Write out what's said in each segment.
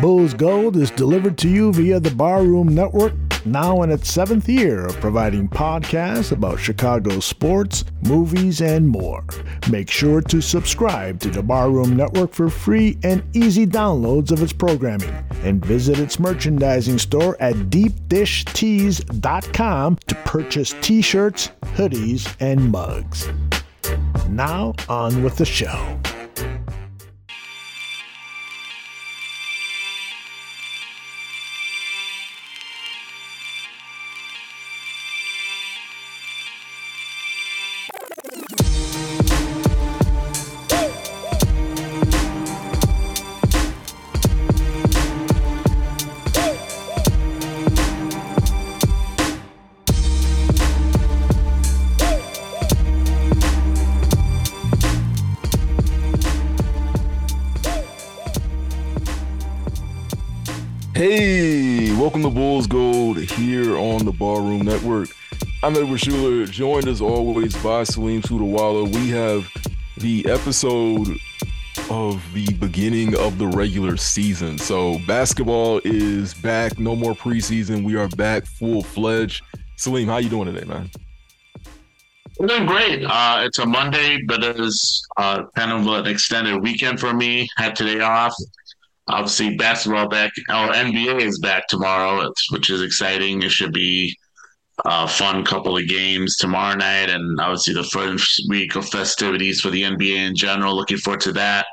Bulls Gold is delivered to you via the Barroom Network, now in its seventh year of providing podcasts about Chicago sports, movies, and more. Make sure to subscribe to the Barroom Network for free and easy downloads of its programming, and visit its merchandising store at deepdishtees.com to purchase t shirts, hoodies, and mugs. Now, on with the show. Bulls Gold here on the Barroom Network. I'm Edward Schuler, joined as always by Salim Tudawala. We have the episode of the beginning of the regular season. So basketball is back, no more preseason. We are back full fledged. Salim, how you doing today, man? I'm doing great. Uh, it's a Monday, but it's uh, kind of an extended weekend for me. Had today off obviously basketball back our nba is back tomorrow which is exciting. It should be a fun couple of games tomorrow night and obviously the first week of festivities for the nba in general. Looking forward to that.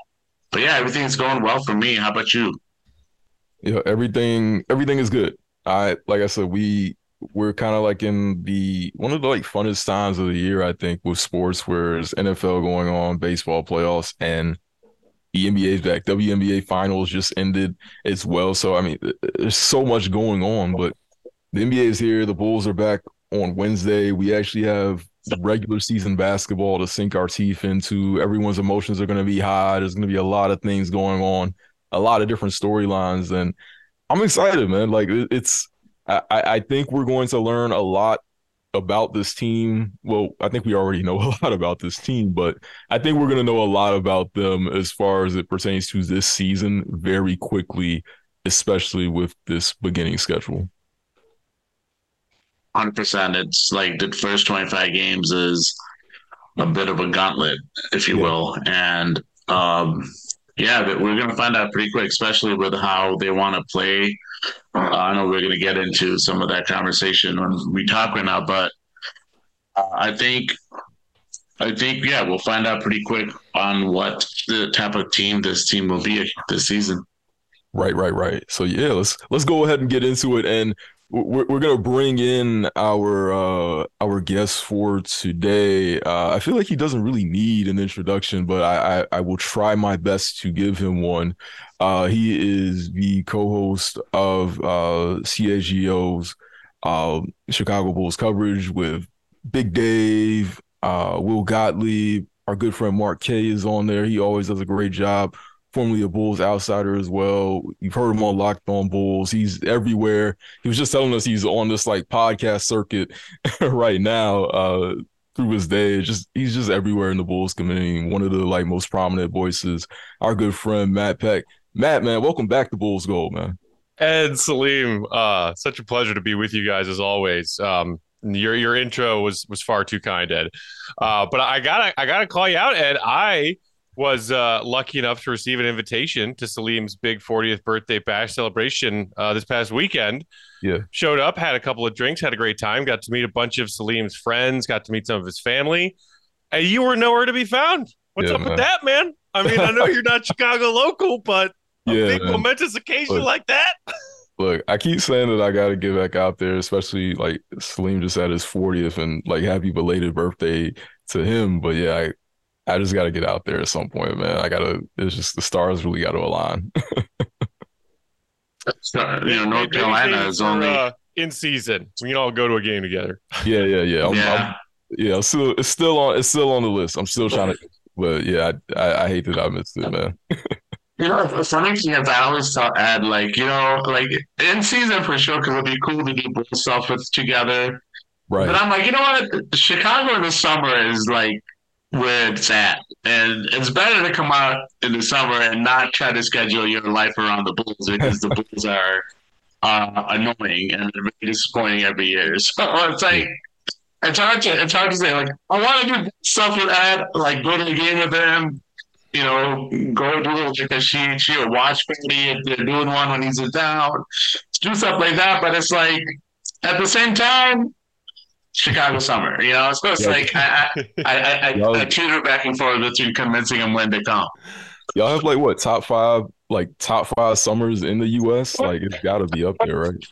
But yeah everything's going well for me. How about you? Yeah everything everything is good. I like i said we we're kind of like in the one of the like funnest times of the year i think with sports where there's nfl going on baseball playoffs and the NBA's back. WNBA finals just ended as well. So I mean, there's so much going on, but the NBA is here. The Bulls are back on Wednesday. We actually have regular season basketball to sink our teeth into. Everyone's emotions are going to be high. There's going to be a lot of things going on, a lot of different storylines, and I'm excited, man. Like it's, I, I think we're going to learn a lot about this team. Well, I think we already know a lot about this team, but I think we're going to know a lot about them as far as it pertains to this season very quickly, especially with this beginning schedule. 100%. It's like the first 25 games is a bit of a gauntlet, if you yeah. will. And um, yeah, but we're going to find out pretty quick, especially with how they want to play uh, I know we're going to get into some of that conversation when we talk right now, but uh, I think, I think, yeah, we'll find out pretty quick on what the type of team this team will be this season. Right, right, right. So yeah, let's let's go ahead and get into it, and we're we're gonna bring in our uh our guest for today. Uh, I feel like he doesn't really need an introduction, but I, I I will try my best to give him one. Uh, he is the co-host of uh, CHGO's uh, Chicago Bulls coverage with Big Dave, uh, Will Gottlieb. Our good friend Mark K is on there. He always does a great job. Formerly a Bulls outsider as well. You've heard him on Locked On Bulls. He's everywhere. He was just telling us he's on this like podcast circuit right now uh, through his day. Just he's just everywhere in the Bulls community. One of the like most prominent voices. Our good friend Matt Peck Matt, man, welcome back to Bulls Gold, man. Ed Salim, uh, such a pleasure to be with you guys as always. Um, your your intro was was far too kind, Ed. Uh, but I gotta I gotta call you out, Ed. I was uh, lucky enough to receive an invitation to Salim's big 40th birthday bash celebration uh, this past weekend. Yeah, showed up, had a couple of drinks, had a great time, got to meet a bunch of Salim's friends, got to meet some of his family, and you were nowhere to be found. What's yeah, up man. with that, man? I mean, I know you're not Chicago local, but a yeah, big man. momentous occasion look, like that. look, I keep saying that I got to get back out there, especially like Salim just had his 40th and like happy belated birthday to him. But yeah, I, I just got to get out there at some point, man. I got to, it's just the stars really got to align. you know, North Carolina is only uh, in season. We can all go to a game together. Yeah, yeah, yeah. I'm, yeah. I'm, yeah, I'm still, it's still on, it's still on the list. I'm still trying to, but yeah, I, I, I hate that I missed it, man. You know, the funny thing is, I always thought, Ed, like, you know, like in season for sure, because it'd be cool to do both stuff with together. Right. But I'm like, you know what? Chicago in the summer is like where it's at. And it's better to come out in the summer and not try to schedule your life around the Bulls because the Bulls are uh, annoying and they're really disappointing every year. So it's like it's hard to it's hard to say like I want to do stuff with Ed, like go to the game with him, you know, go do like a she she or watch party if they're doing one when he's in town, do stuff like that. But it's like at the same time, Chicago summer, you know. So it's yeah. like I I, I, I, I tutor back and forth between convincing him when to come. Y'all have like what top five like top five summers in the U.S. Like it's got to be up there, right?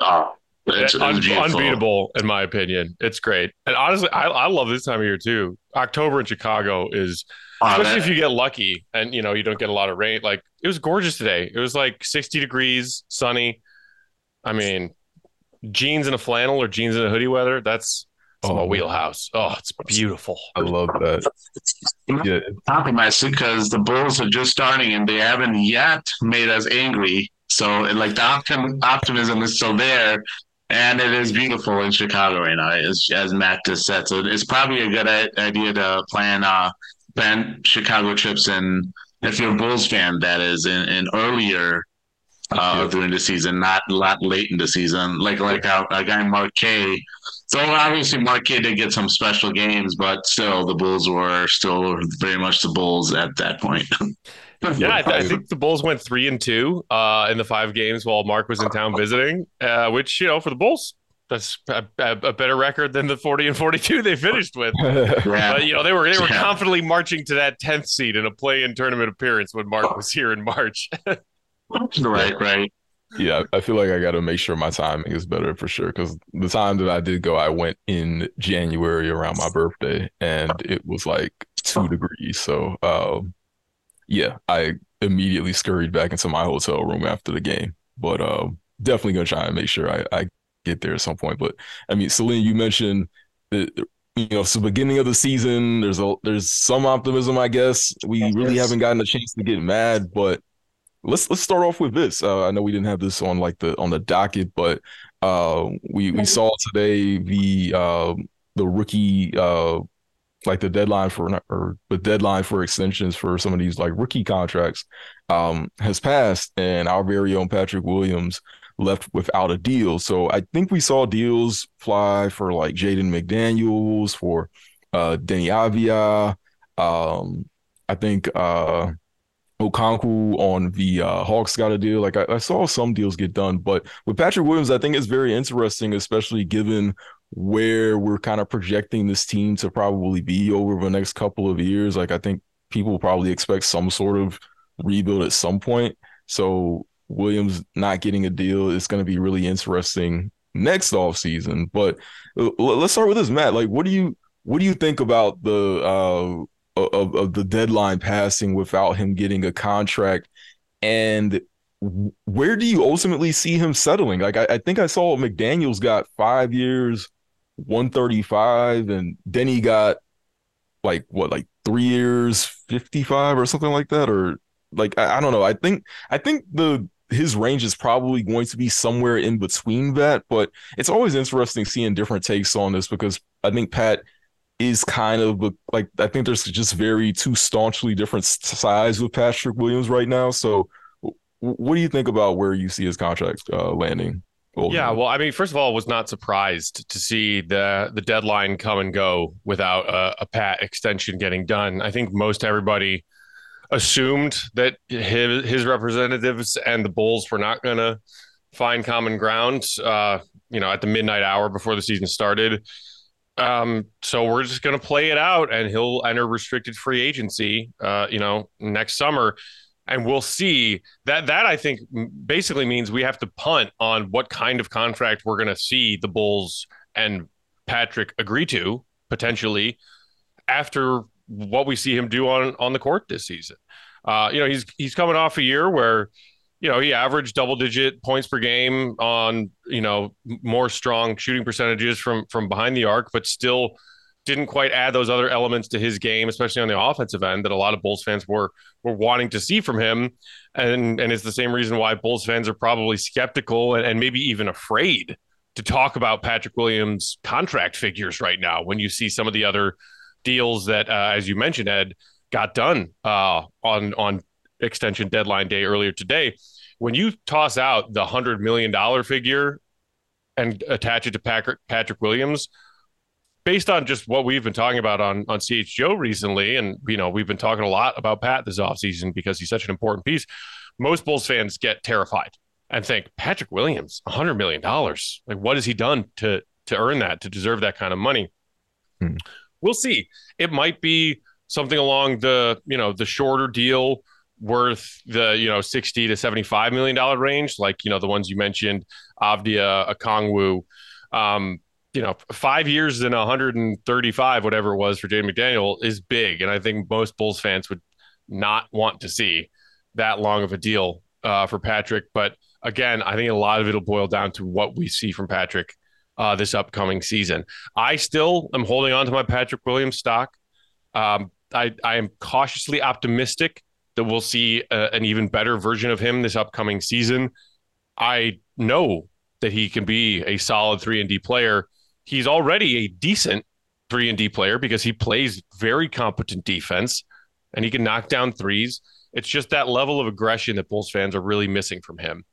Oh, it's, it's unbeatable in my opinion. It's great, and honestly, I, I love this time of year too. October in Chicago is, oh, especially man. if you get lucky and you know you don't get a lot of rain. Like it was gorgeous today. It was like sixty degrees, sunny. I mean, jeans and a flannel or jeans and a hoodie weather. That's oh, my wheelhouse. Oh, it's beautiful. I love that. Yeah, compromise because the Bulls are just starting and they haven't yet made us angry. So like the optim- optimism is still there, and it is beautiful in Chicago right now, as, as Matt just said. So it's probably a good idea to plan uh plan Chicago trips and if you're a Bulls fan, that is in, in earlier uh, during the season, not a lot late in the season. Like like a, a guy Marquet. So obviously Marquet did get some special games, but still the Bulls were still very much the Bulls at that point. yeah, I, th- I, think the Bulls went three and two uh, in the five games while Mark was in town visiting, uh, which you know for the Bulls that's a, a, better record than the 40 and 42 they finished with. yeah. But you know, they were they were yeah. confidently marching to that 10th seed in a play-in tournament appearance when Mark was here in March. right, right. Yeah, I feel like I got to make sure my timing is better for sure. Because the time that I did go, I went in January around my birthday, and it was like two degrees. So, um, yeah, I immediately scurried back into my hotel room after the game. But um, definitely gonna try and make sure I, I get there at some point. But I mean, Salim, you mentioned that you know, it's the beginning of the season. There's a there's some optimism, I guess. We really haven't gotten a chance to get mad, but let's let's start off with this. Uh, I know we didn't have this on like the on the docket, but uh, we we saw today the uh, the rookie uh, like the deadline for or the deadline for extensions for some of these like rookie contracts um, has passed, and our very own Patrick Williams left without a deal. So I think we saw deals fly for like Jaden McDaniels, for uh, Deni Avdija. Um, I think Okongwu on the uh, Hawks got a deal. Like I, I, saw some deals get done, but with Patrick Williams, I think it's very interesting, especially given where we're kind of projecting this team to probably be over the next couple of years. Like I think people probably expect some sort of rebuild at some point. So Williams not getting a deal is going to be really interesting next off season. But uh, let's start with this, Matt. Like, what do you what do you think about the uh, of, of the deadline passing without him getting a contract. And where do you ultimately see him settling? Like I, I, think i saw mcdaniels got five years 135 and then he got like what like three years 55 or something like that? Or like I, I don't know. I think i think the his range is probably going to be somewhere in between that but it's always interesting seeing different takes on this because i think pat is kind of like I think there's just very two staunchly different sides with Patrick Williams right now. So, what do you think about where you see his contract uh, landing? Yeah, well, I mean, first of all, was not surprised to see the the deadline come and go without a, a pat extension getting done. I think most everybody assumed that his his representatives and the Bulls were not going to find common ground. Uh, you know, at the midnight hour before the season started um, so we're just going to play it out, and he'll enter restricted free agency, uh, you know, next summer, and we'll see. That that I think basically means we have to punt on what kind of contract we're going to see the Bulls and Patrick agree to potentially after what we see him do on on the court this season. Uh, you know, he's he's coming off a year where you know, he averaged double digit points per game on, you know, more strong shooting percentages from from behind the arc, but still didn't quite add those other elements to his game, especially on the offensive end that a lot of Bulls fans were were wanting to see from him. And and it's the same reason why Bulls fans are probably skeptical and, and maybe even afraid to talk about Patrick Williams' contract figures right now when you see some of the other deals that, uh, as you mentioned, Ed, got done uh, on on extension deadline day earlier today. When you toss out the hundred million dollar figure and attach it to Patrick Patrick Williams, based on just what we've been talking about on on CHGO recently, and you know we've been talking a lot about Pat this offseason because he's such an important piece. Most Bulls fans get terrified and think Patrick Williams, hundred million dollars. Like, what has he done to to earn that, to deserve that kind of money? Hmm. We'll see. It might be something along the you know the shorter deal worth the you know 60 to 75 million dollar range like you know the ones you mentioned Avdija Okongwu um you know 5 years and 135 whatever it was for Jaden McDaniel is big and I think most Bulls fans would not want to see that long of a deal uh, for Patrick. But again I think a lot of it'll boil down to what we see from Patrick uh, this upcoming season. I still am holding on to my Patrick Williams stock. Um, I, I am cautiously optimistic that we'll see a, an even better version of him this upcoming season. I know that he can be a solid 3 and D player. He's already a decent 3 and D player because he plays very competent defense and he can knock down threes. It's just that level of aggression that Bulls fans are really missing from him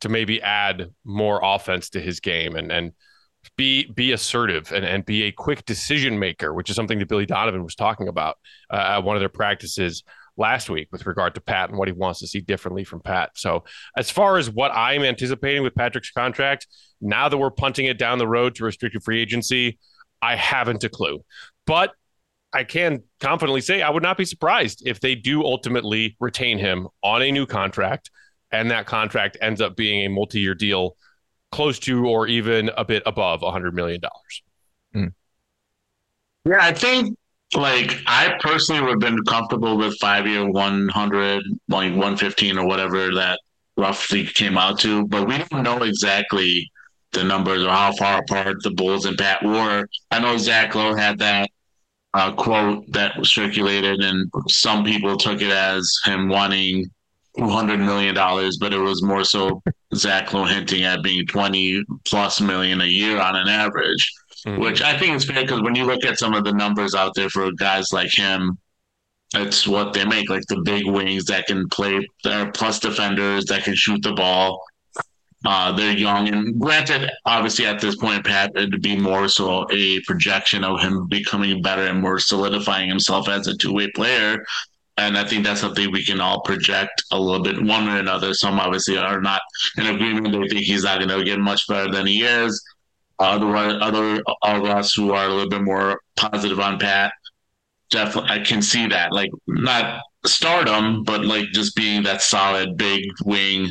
to maybe add more offense to his game and and be be assertive and, and be a quick decision maker, which is something that Billy Donovan was talking about uh, at one of their practices last week with regard to Pat and what he wants to see differently from Pat. So, as far as what I'm anticipating with Patrick's contract, now that we're punting it down the road to restricted free agency, I haven't a clue. But I can confidently say I would not be surprised if they do ultimately retain him on a new contract and that contract ends up being a multi year deal close to or even a bit above $100 million. Mm. Yeah, I think like I personally would have been comfortable with five year 100, like 115 or whatever that roughly came out to, but we don't know exactly the numbers or how far apart the Bulls and Pat were. I know Zach Lowe had that uh, quote that was circulated, and some people took it as him wanting $200 million, but it was more so Zach Lowe hinting at being 20 plus million a year on an average, mm-hmm. which I think is fair because when you look at some of the numbers out there for guys like him, it's what they make like the big wings that can play, they're plus defenders that can shoot the ball. Uh, they're young, and granted, obviously at this point, Pat, it'd be more so a projection of him becoming better and more solidifying himself as a two way player. And I think that's something we can all project a little bit one way or another. Some obviously are not in agreement. They think he's not going to get much better than he is. Other, other of us who are a little bit more positive on Pat, definitely, I can see that. Like, not stardom, but like just being that solid big wing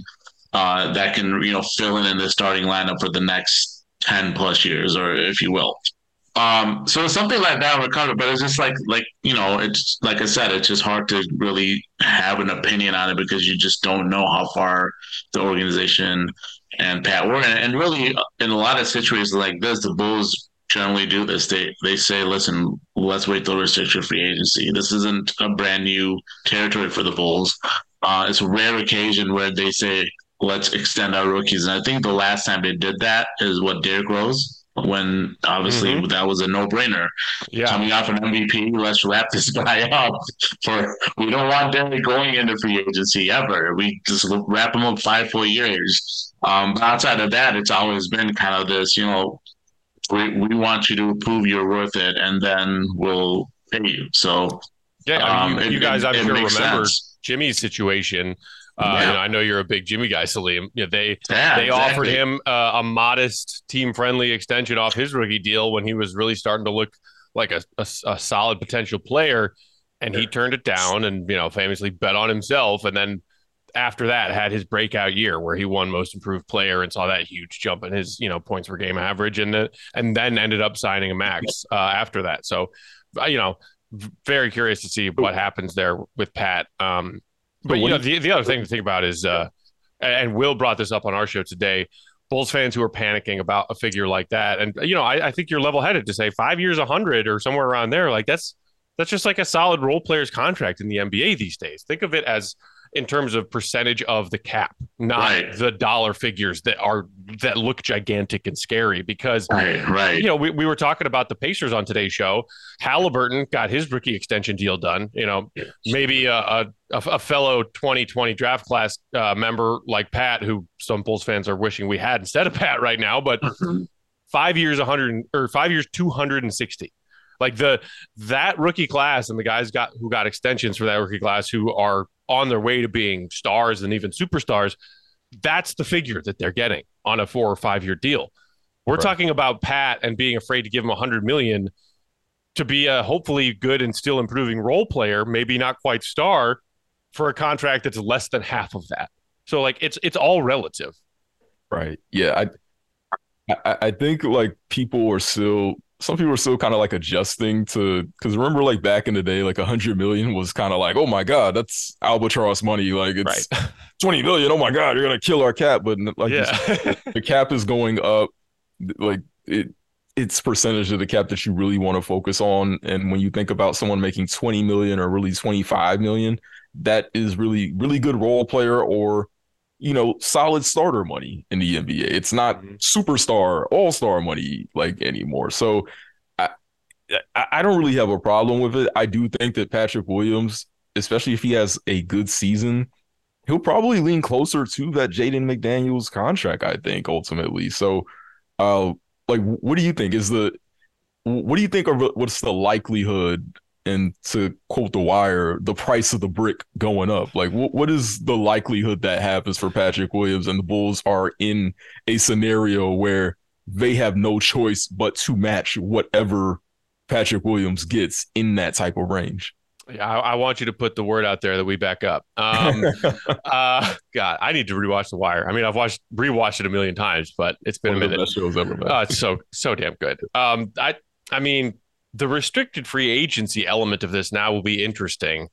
uh, that can, you know, fill in in the starting lineup for the next 10 plus years, or if you will. Um, so something like that would cover, but it's just like like you know, it's like I said, it's just hard to really have an opinion on it because you just don't know how far the organization and Pat were. And really, in a lot of situations like this, the Bulls generally do this. They they say, listen, let's wait till restricted free agency. This isn't a brand new territory for the Bulls. Uh, it's a rare occasion where they say, let's extend our rookies. And I think the last time they did that is what Derrick Rose when obviously mm-hmm. that was a no brainer. Yeah. Coming off an MVP, let's wrap this guy up for we don't want Derrick going into free agency ever. We just wrap him up five four years. Um, but outside of that, it's always been kind of this, you know, we, we want you to prove you're worth it and then we'll pay you. So yeah, I mean, you, um, you guys, I'm sure remember sense. Jimmy's situation uh, yeah. you know, I know you're a big Jimmy guy, Salim. You know, they yeah, they exactly. offered him uh, a modest, team friendly extension off his rookie deal when he was really starting to look like a, a, a solid potential player, and he turned it down, and you know, famously bet on himself, and then after that had his breakout year where he won most improved player and saw that huge jump in his you know points per game average and the, and then ended up signing a max uh, after that so uh, you know very curious to see what happens there with Pat um, but, but you know, the, the other thing to think about is, uh, and Will brought this up on our show today. Bulls fans who are panicking about a figure like that, and you know, I, I think you're level-headed to say five years, a hundred, or somewhere around there. Like that's that's just like a solid role player's contract in the NBA these days. Think of it as in terms of percentage of the cap, not Right. the dollar figures that are that look gigantic and scary. Because Right, right. you know, we, we were talking about the Pacers on today's show. Halliburton got his rookie extension deal done. You know, maybe a, a, a fellow 2020 draft class uh, member like Pat, who some Bulls fans are wishing we had instead of Pat right now, but Mhm. five years, 100 or five years, 260. Like the that rookie class and the guys got who got extensions for that rookie class who are on their way to being stars and even superstars. That's the figure that they're getting on a four or five year deal. We're Right. talking about Pat and being afraid to give him a hundred million to be a hopefully good and still improving role player, maybe not quite star, for a contract that's less than half of that. So like it's it's all relative. Right. Yeah. I, I I think like people are still some people are still kind of like adjusting to because remember like back in the day like a hundred million was kind of like oh my god that's albatross money like it's Right. 20 million oh my god you're gonna kill our cap but like yeah. the cap is going up like it it's percentage of the cap that you really want to focus on and when you think about someone making 20 million or really 25 million that is really really good role player or you know solid starter money in the NBA it's not Mhm. superstar all-star money like anymore so I I I don't really have a problem with it I do think that Patrick Williams especially if he has a good season he'll probably lean closer to that Jaden McDaniels contract, I think, ultimately. So, uh, like, what do you think is the, what do you think are what's the likelihood, and to quote the wire, the price of the brick going up? Like, what what is the likelihood that happens for Patrick Williams and the Bulls are in a scenario where they have no choice but to match whatever Patrick Williams gets in that type of range? Yeah, I, I want you to put the word out there that we back up. Um, uh, God, I need to rewatch The Wire. I mean, I've watched rewatched it a million times, but it's been One a minute. best shows ever made. Oh, it's so so damn good. Um, I I mean, the restricted free agency element of this now will be interesting,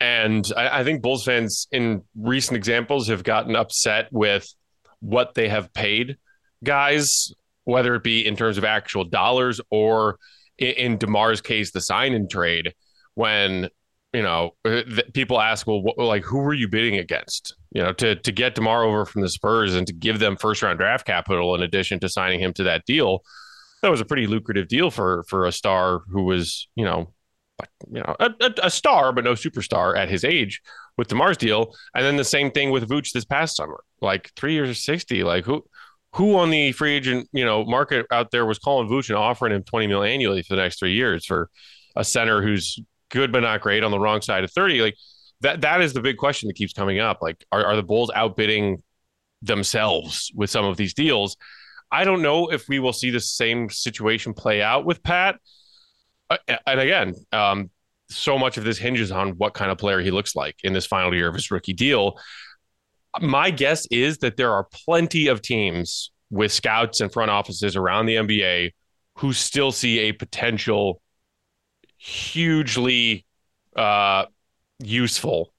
and I, I think Bulls fans in recent examples have gotten upset with what they have paid guys, whether it be in terms of actual dollars or in, in Demar's case, the sign and trade. When you know uh, people ask, well, what, like who were you bidding against? You know, to to get Demar over from the Spurs and to give them first round draft capital in addition to signing him to that deal, that was a pretty lucrative deal for for a star who was you know, you know, a, a, a star but no superstar at his age with DeMar's deal, and then the same thing with Vooch this past summer, like three years of sixty, like who. Who on the free agent, you know, market out there was calling Vooch and offering him twenty mil annually for the next three years for a center who's good but not great on the wrong side of 30 like that that is the big question that keeps coming up. Like are, are the bulls outbidding themselves with some of these deals i don't know if we will see the same situation play out with pat. Uh, and again um, so much of this hinges on what kind of player he looks like in this final year of his rookie deal. My guess is that there are plenty of teams with scouts and front offices around the nba who still see a potential hugely uh, useful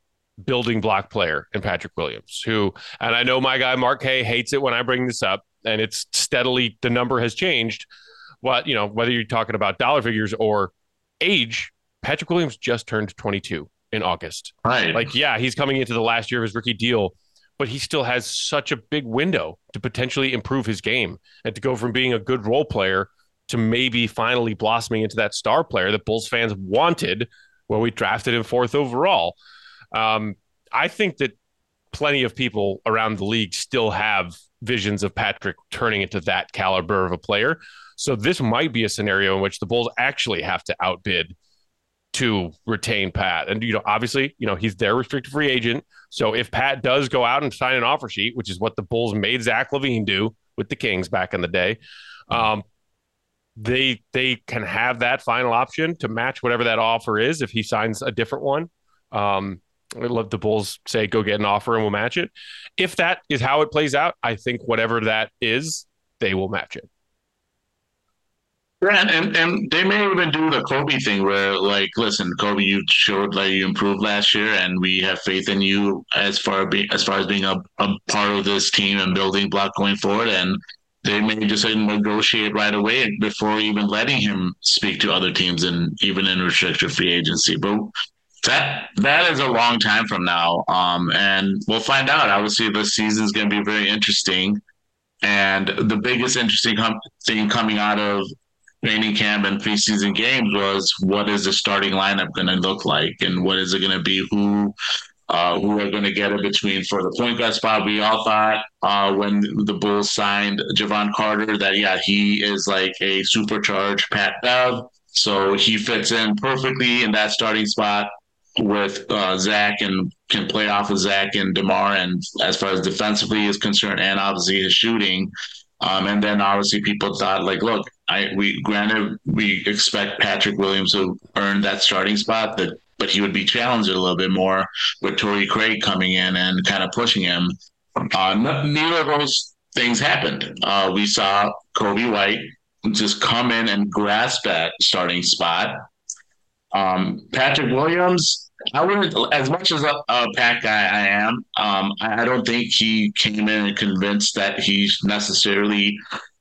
building block player in Patrick Williams, who, and I know my guy Mark K hates it when I bring this up, and it's steadily the number has changed. What you know, whether you're talking about dollar figures or age, Patrick Williams just turned 22 in August. Right. Like, yeah, he's coming into the last year of his rookie deal, but he still has such a big window to potentially improve his game and to go from being a good role player to maybe finally blossoming into that star player that Bulls fans wanted when we drafted him fourth overall. Um, I think that plenty of people around the league still have visions of Patrick turning into that caliber of a player. So this might be a scenario in which the Bulls actually have to outbid to retain Pat. And you know, obviously, you know, he's their restricted free agent. So if Pat does go out and sign an offer sheet, which is what the Bulls made Zach LaVine do with the Kings back in the day, um, they they can have that final option to match whatever that offer is if he signs a different one. Um, I'd love the Bulls say go get an offer and we'll match it. If that is how it plays out, I think whatever that is, they will match it. Yeah, and, and and they may even do the Coby thing where, like, listen, Coby, you showed like you improved last year, and we have faith in you as far be, as far as being a, a part of this team and building block going forward. And they may just like, negotiate right away before even letting him speak to other teams and even in restricted free agency. But That that is a long time from now, um, and we'll find out. Obviously, this season is going to be very interesting, and the biggest interesting com- thing coming out of training camp and preseason games was what is the starting lineup going to look like, and what is it going to be? Who uh, who are going to get it between for the point guard spot? We all thought uh, when the Bulls signed Jevon Carter that yeah he is like a supercharged Pat Bev, so he fits in perfectly in that starting spot with uh, Zach and can play off of Zach and Demar, and as far as defensively is concerned, and obviously his shooting. Um, and then obviously people thought like, look, I we granted we expect Patrick Williams to earn that starting spot, that but he would be challenged a little bit more with Torrey Craig coming in and kind of pushing him. Uh, neither of those things happened. Uh, we saw Coby White just come in and grasp that starting spot. Um, Patrick Williams, I wouldn't, as much as a, a pack guy I am, um, I, I, don't think he came in and convinced that he's necessarily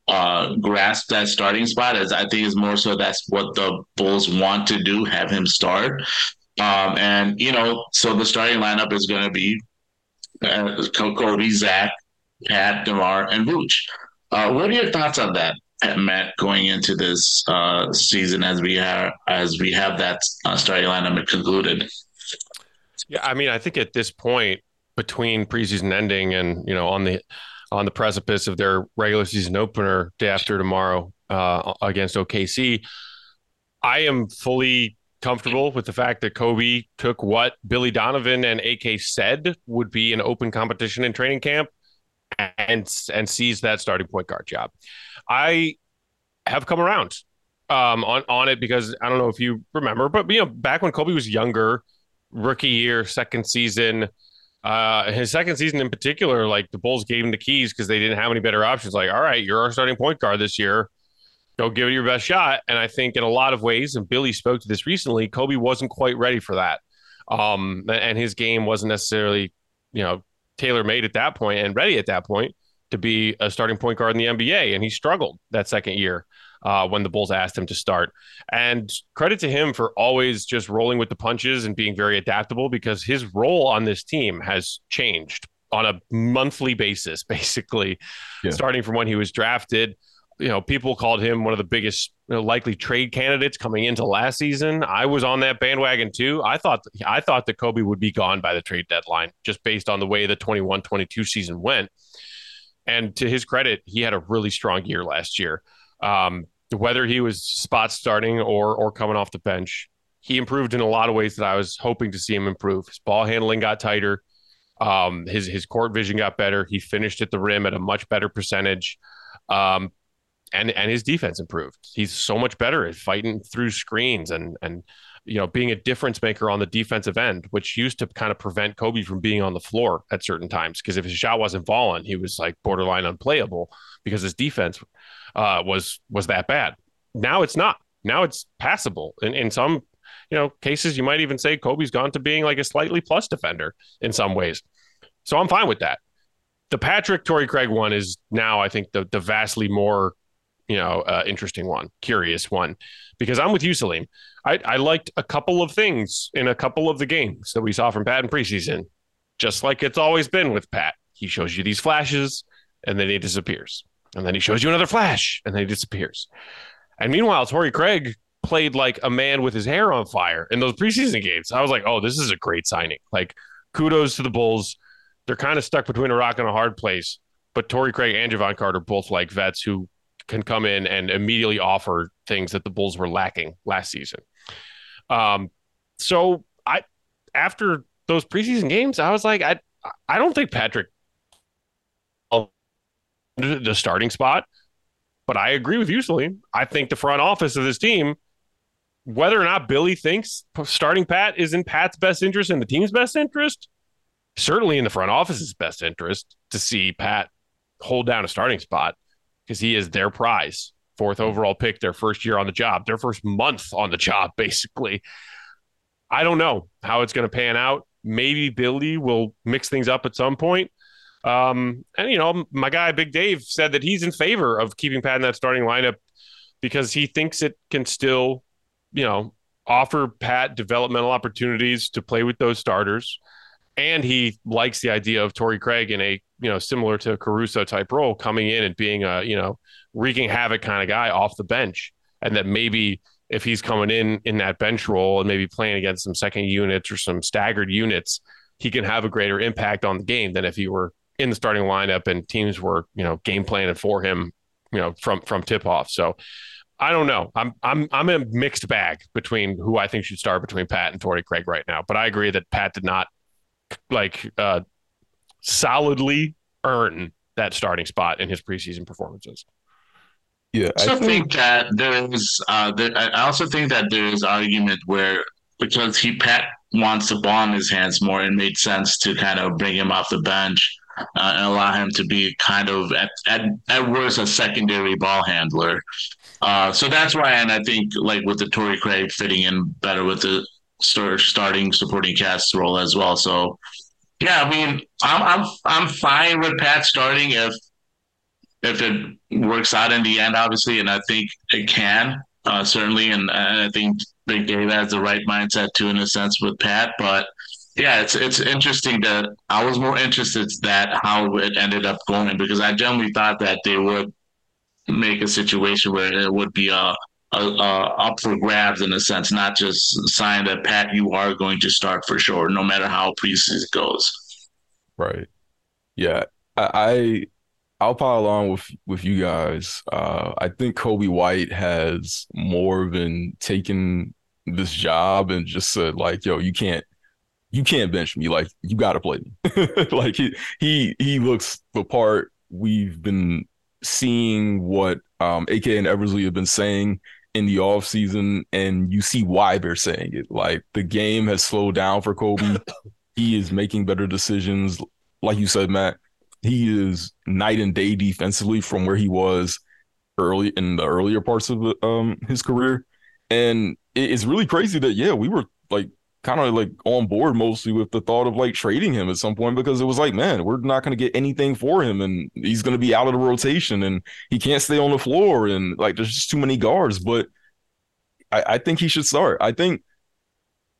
uh, grasped that starting spot. As I think is more so that's what the Bulls want to do, have him start. Um, and you know, so the starting lineup is going to be uh, Coby, Zach, Pat, Demar, and Vooch. Uh, what are your thoughts on that? Matt going into this uh, season as we have as we have that uh, starting lineup concluded. Yeah, I mean, I think at this point between preseason ending and you know on the on the precipice of their regular season opener day after tomorrow uh, against OKC, I am fully comfortable with the fact that Coby took what Billy Donovan and AK said would be an open competition in training camp and and seized that starting point guard job. I have come around um, on on it because I don't know if you remember, but you know, back when Coby was younger, rookie year, second season, uh, his second season in particular, like the Bulls gave him the keys because they didn't have any better options. Like, all right, you're our starting point guard this year. Go give it your best shot. And I think in a lot of ways, and Billy spoke to this recently, Coby wasn't quite ready for that. Um, and his game wasn't necessarily, you know, tailor made at that point and ready at that point to be a starting point guard in the NBA, and he struggled that second year uh, when the Bulls asked him to start. And credit to him for always just rolling with the punches and being very adaptable because his role on this team has changed on a monthly basis, basically, yeah. starting from when he was drafted. You know, people called him one of the biggest you know, likely trade candidates coming into last season. I was on that bandwagon too. I thought I thought that Coby would be gone by the trade deadline just based on the way the 21-22 season went. And to his credit, he had a really strong year last year. Um, whether he was spot starting or or coming off the bench, he improved in a lot of ways that I was hoping to see him improve. His ball handling got tighter. Um, his his court vision got better. He finished at the rim at a much better percentage. Um, and and his defense improved. He's so much better at fighting through screens and and you know, being a difference maker on the defensive end, which used to kind of prevent Coby from being on the floor at certain times. Because if his shot wasn't falling, he was like borderline unplayable because his defense uh, was was that bad. Now it's not. Now it's passable. In in some you know cases, you might even say Coby's gone to being like a slightly plus defender in some ways. So I'm fine with that. The Patrick Torrey Craig one is now, I think, the the vastly more you know uh, interesting one, curious one, because I'm with you, Salim. I, I liked a couple of things in a couple of the games that we saw from Pat in preseason, just like it's always been with Pat. He shows you these flashes and then he disappears. And then he shows you another flash and then he disappears. And meanwhile, Torrey Craig played like a man with his hair on fire in those preseason games. I was like, oh, this is a great signing. Like, kudos to the Bulls. They're kind of stuck between a rock and a hard place. But Torrey Craig and Jevon Carter both like vets who can come in and immediately offer things that the Bulls were lacking last season. Um, so I after those preseason games, I was like, I I don't think Patrick the starting spot, but I agree with you, Salim. I think the front office of this team, whether or not Billy thinks starting Pat is in Pat's best interest and the team's best interest, certainly in the front office's best interest to see Pat hold down a starting spot because he is their prize fourth overall pick, their first year on the job, their first month on the job, basically. I don't know how it's going to pan out. Maybe Billy will mix things up at some point. Um, and, you know, my guy, Big Dave, said that he's in favor of keeping Pat in that starting lineup because he thinks it can still, you know, offer Pat developmental opportunities to play with those starters. And he likes the idea of Torrey Craig in a, you know, similar to Caruso type role coming in and being a, you know, wreaking havoc kind of guy off the bench. And that maybe if he's coming in in that bench role and maybe playing against some second units or some staggered units, he can have a greater impact on the game than if he were in the starting lineup and teams were, you know, game planning for him, you know, from from tip off. So I don't know. I'm I'm I'm in a mixed bag between who I think should start between Pat and Torrey Craig right now. But I agree that Pat did not like uh, solidly earn that starting spot in his preseason performances. Yeah, I also think, think that there's. Uh, there, I also think that there's argument where because he Pat wants the ball in his hands more, it made sense to kind of bring him off the bench uh, and allow him to be kind of at, at at worst a secondary ball handler. Uh, so that's why, and I think like with the Torrey Craig fitting in better with the starting supporting cast role as well. So yeah, I mean, I'm I'm I'm fine with Pat starting if if it works out in the end, obviously, and I think it can uh, certainly, and, I think Big Dave has the right mindset too, in a sense, with Pat. But yeah, it's it's interesting that I was more interested that how it ended up going because I generally thought that they would make a situation where it would be a, a, a, up for grabs in a sense, not just sign that Pat, you are going to start for sure, no matter how preseason goes. Right. Yeah. I, I will pile on with with you guys. Uh, I think Coby White has more than taken this job and just said like, "Yo, you can't, you can't bench me. Like, you got to play me." like he he he looks the part. We've been seeing what um, AK and Eversley have been saying in the off season, and you see why they're saying it. Like the game has slowed down for Coby. he is making better decisions. Like you said, Matt, he is night and day defensively from where he was early in the earlier parts of the, um, his career. And it's really crazy that yeah, we were like kind of like on board mostly with the thought of like trading him at some point because it was like, man, we're not going to get anything for him and he's going to be out of the rotation and he can't stay on the floor and like there's just too many guards. But I, I think he should start. I think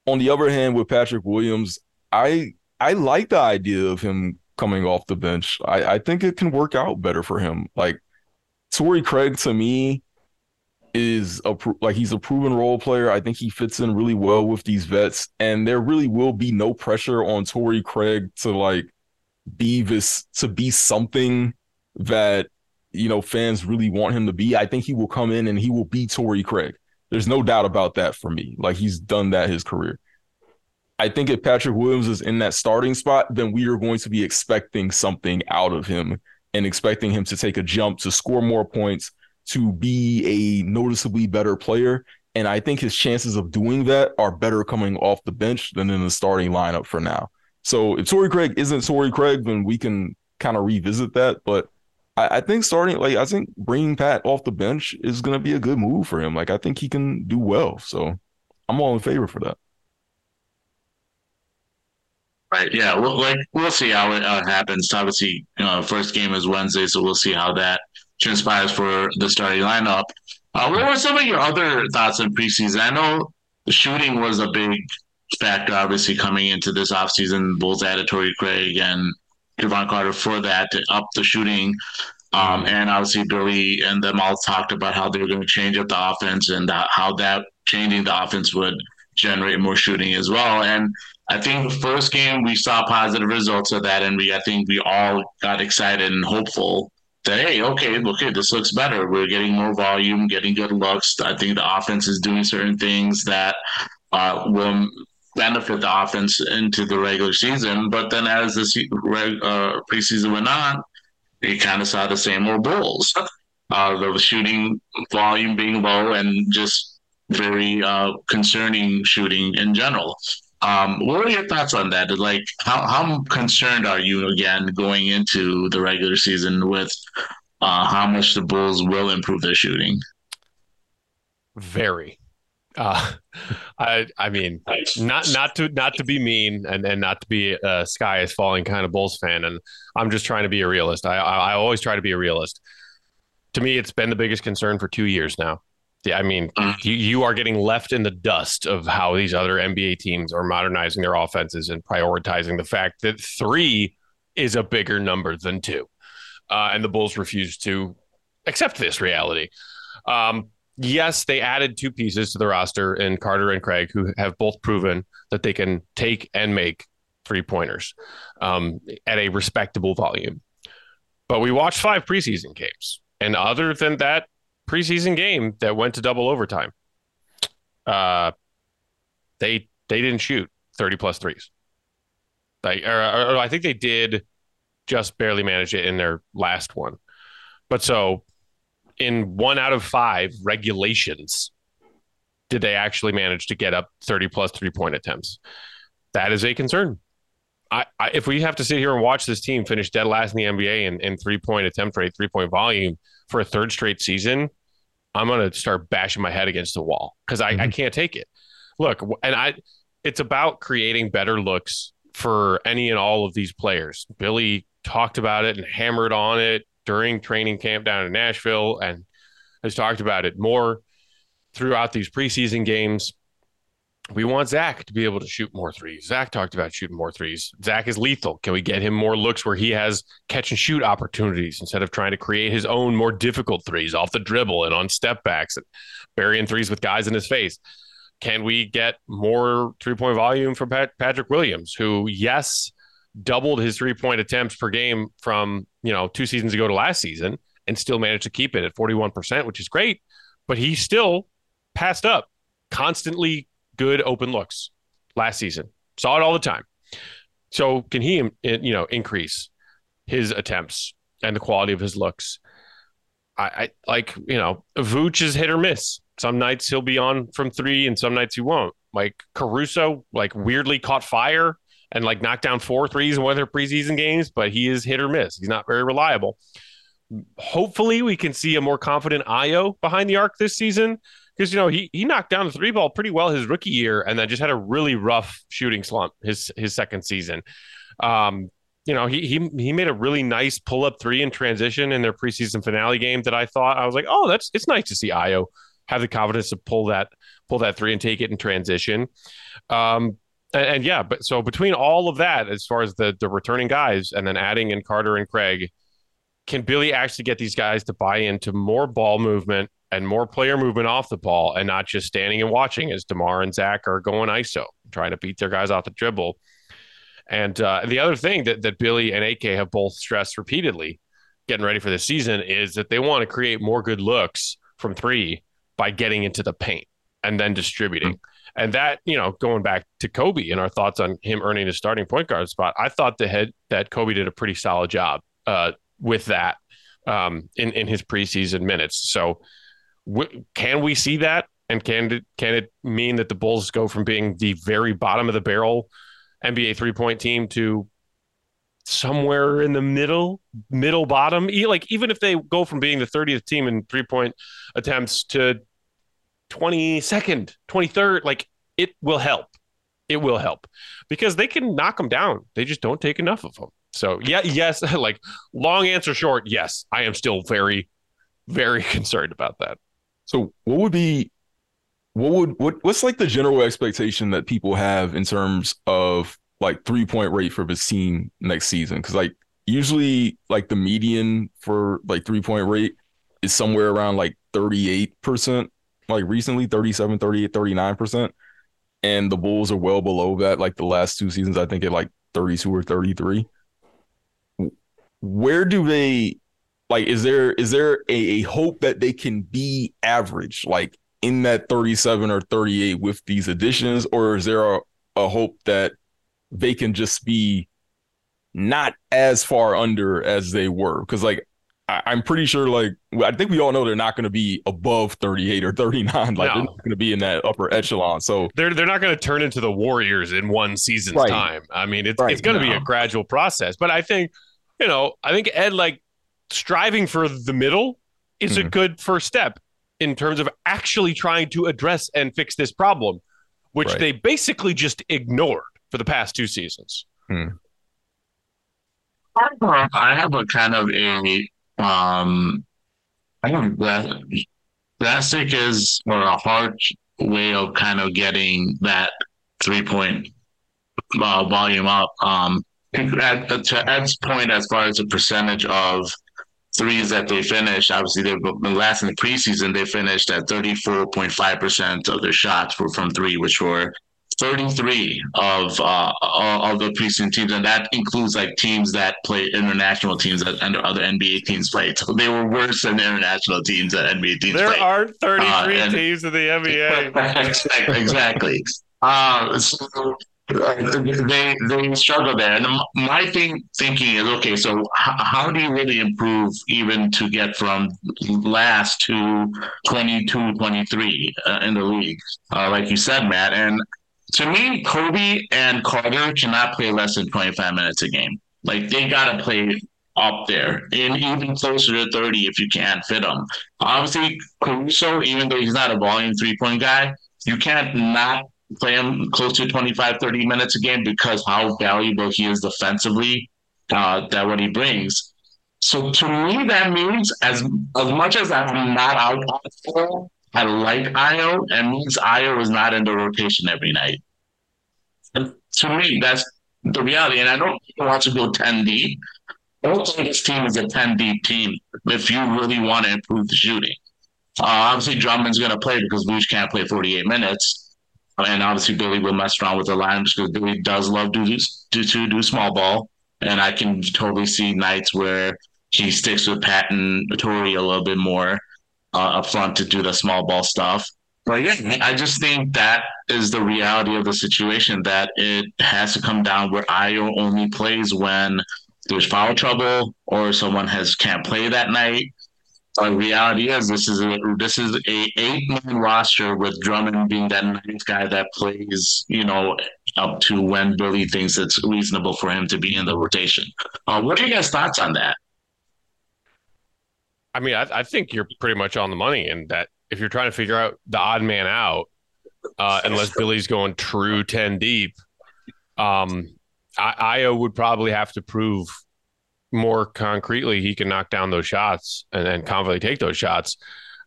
on the other hand, with Patrick Williams, I I like the idea of him coming off the bench. I, I think it can work out better for him. Like Torrey Craig to me is a like he's a proven role player. I think he fits in really well with these vets, and there really will be no pressure on Torrey Craig to like be this to be something that you know fans really want him to be. I think he will come in and he will be Torrey Craig. There's no doubt about that for me. Like he's done that his career. I think if Patrick Williams is in that starting spot, then we are going to be expecting something out of him and expecting him to take a jump to score more points to be a noticeably better player. And I think his chances of doing that are better coming off the bench than in the starting lineup for now. So if Torrey Craig isn't Torrey Craig, then we can kind of revisit that. But I, I, think starting, like, I think bringing Pat off the bench is going to be a good move for him. Like, I think he can do well. So I'm all in favor for that. Right. Yeah. Well, like we'll see how it, uh, happens. Obviously, you know, first game is Wednesday, so we'll see how that transpires for the starting lineup. Uh, what were some of your other thoughts on preseason? I know the shooting was a big factor, obviously, coming into this offseason. Bulls added Torrey Craig and Jevon Carter for that to up the shooting. Um, and obviously, Billy and them all talked about how they were going to change up the offense and how that changing the offense would generate more shooting as well. And I think the first game we saw positive results of that, and we I think we all got excited and hopeful that hey, okay, okay, this looks better. We're getting more volume, getting good looks. I think the offense is doing certain things that uh, will benefit the offense into the regular season. But then as the uh, preseason went on, you kind of saw the same old Bulls. Uh, the shooting volume being low and just very uh, concerning shooting in general. Um, what are your thoughts on that? Like, how, how concerned are you again going into the regular season with uh, how much the Bulls will improve their shooting? Very. Uh, I I mean, not not to not to be mean and, and not to be a sky is falling kind of Bulls fan, and I'm just trying to be a realist. I, I I always try to be a realist. To me, it's been the biggest concern for two years now Yeah, I mean, Mm. you, you are getting left in the dust of how these other NBA teams are modernizing their offenses and prioritizing the fact that three is a bigger number than two. Uh, and the Bulls refuse to accept this reality. Um, yes, they added two pieces to the roster in Carter and Craig, who have both proven that they can take and make three pointers um, at a respectable volume. But we watched five preseason games. And other than that preseason game that went to double overtime, uh, they they didn't shoot 30 plus threes. Like, or, or I think they did just barely manage it in their last one. But so in one out of five regulations, did they actually manage to get up 30 plus three point attempts? That is a concern. I, I, if we have to sit here and watch this team finish dead last in the NBA in, in three point attempt rate, three point volume for a third straight season, I'm going to start bashing my head against the wall because I, I mm-hmm. can't take it. Look, and I, it's about creating better looks for any and all of these players. Billy talked about it and hammered on it during training camp down in Nashville and has talked about it more throughout these preseason games. We want Zach to be able to shoot more threes. Zach talked about shooting more threes. Zach is lethal. Can we get him more looks where he has catch and shoot opportunities instead of trying to create his own more difficult threes off the dribble and on step backs and burying threes with guys in his face? Can we get more three point volume from Pat- Patrick Williams, who, yes, doubled his three point attempts per game from you know two seasons ago to last season, and still managed to keep it at forty one percent, which is great. But he still passed up constantly good open looks last season. Saw it all the time. So can he, you know, increase his attempts and the quality of his looks? I, I like, you know, Vooch is hit or miss. Some nights he'll be on from three, and some nights he won't. Like Caruso, like weirdly caught fire and like knocked down four threes in one of their preseason games, but he is hit or miss. He's not very reliable. Hopefully, we can see a more confident Ayo behind the arc this season because you know he he knocked down the three ball pretty well his rookie year, and then just had a really rough shooting slump his his second season. Um, you know, he he he made a really nice pull up three in transition in their preseason finale game that I thought I was like, oh, that's it's nice to see Ayo have the confidence to pull that pull that three and take it in transition. Um, and, and, yeah, but so between all of that, as far as the the returning guys, and then adding in Carter and Craig, can Billy actually get these guys to buy into more ball movement and more player movement off the ball, and not just standing and watching as Demar and Zach are going ISO, trying to beat their guys off the dribble? And uh, the other thing that that Billy and AK have both stressed repeatedly, getting ready for the season, is that they want to create more good looks from three by getting into the paint and then distributing. And that, you know, going back to Coby and our thoughts on him earning his starting point guard spot, I thought the head that Coby did a pretty solid job uh, with that um, in in his preseason minutes. So, can we see that? And can it, can it mean that the Bulls go from being the very bottom of the barrel NBA three point team to somewhere in the middle, middle bottom? Like even if they go from being the 30th team in three point attempts to 22nd, 23rd, like it will help. It will help because they can knock them down. They just don't take enough of them. So, yeah, yes, like long answer short, yes, I am still very, very concerned about that. So, what would be, what would, what, what's like the general expectation that people have in terms of like three point rate for this team next season? Because, like, usually, like the median for like three point rate is somewhere around like 38%, like recently 37, 38, 39%. And the Bulls are well below that. Like the last two seasons, I think at like 32 or 33. Where do they like is there is there a, a hope that they can be average like in that 37 or 38 with these additions or is there a, a hope that they can just be not as far under as they were because like I, am pretty sure like I think we all know they're not going to be above 38 or 39 like no. they're not going to be in that upper echelon so they're they're not going to turn into the Warriors in one season's right. time I mean it's right. it's going to no. be a gradual process but I think you know I think Ed like striving for the middle is mm. a good first step in terms of actually trying to address and fix this problem, which right. they basically just ignored for the past two seasons. Mm. I have a kind of a um I don't the drastic is or a hard way of kind of getting that three point uh, volume up. Um, at, to Ed's point, as far as the percentage of threes that they finished, obviously they've been last in the preseason they finished at thirty four point five percent of their shots were from three, which were 33 of uh, of the preseason teams, and that includes like teams that play international teams that under other NBA teams played. So they were worse than international teams that NBA teams. There played. aren't 33 uh, and, teams in the NBA. exactly. Uh, so they they struggle there, and my thing thinking is okay. So h- how do you really improve even to get from last to 22, 23 uh, in the league, uh, like you said, Matt? And to me, Coby and Carter cannot play less than 25 minutes a game. Like they got to play up there and even closer to 30 if you can't fit them. Obviously, Caruso, even though he's not a volume three point guy, you can't not play him close to 25, 30 minutes a game because how valuable he is defensively, uh, that what he brings. So to me, that means as as much as I'm not out for I like Ayo, and means Ayo is not in the rotation every night. And to me, that's the reality. And I don't want to go 10 deep. I don't think this team is a 10 deep team if you really want to improve the shooting. Uh, obviously, Drummond's going to play because Vooch can't play 48 minutes. And obviously, Billy will mess around with the lines because Billy does love do, do, to do small ball. And I can totally see nights where he sticks with Pat and Torrey a little bit more uh, up front to do the small ball stuff. But yeah, I just think that is the reality of the situation that it has to come down where Ayo only plays when there's foul trouble or someone has can't play that night. The reality is this is a this is a eight man roster with Drummond being that ninth guy that plays, you know, up to when Billy thinks it's reasonable for him to be in the rotation. Uh, what are you guys' thoughts on that? I mean, I, I, think you're pretty much on the money in that if you're trying to figure out the odd man out, uh, unless Billy's going true 10 deep, um, I, Ayo would probably have to prove more concretely he can knock down those shots and then confidently take those shots.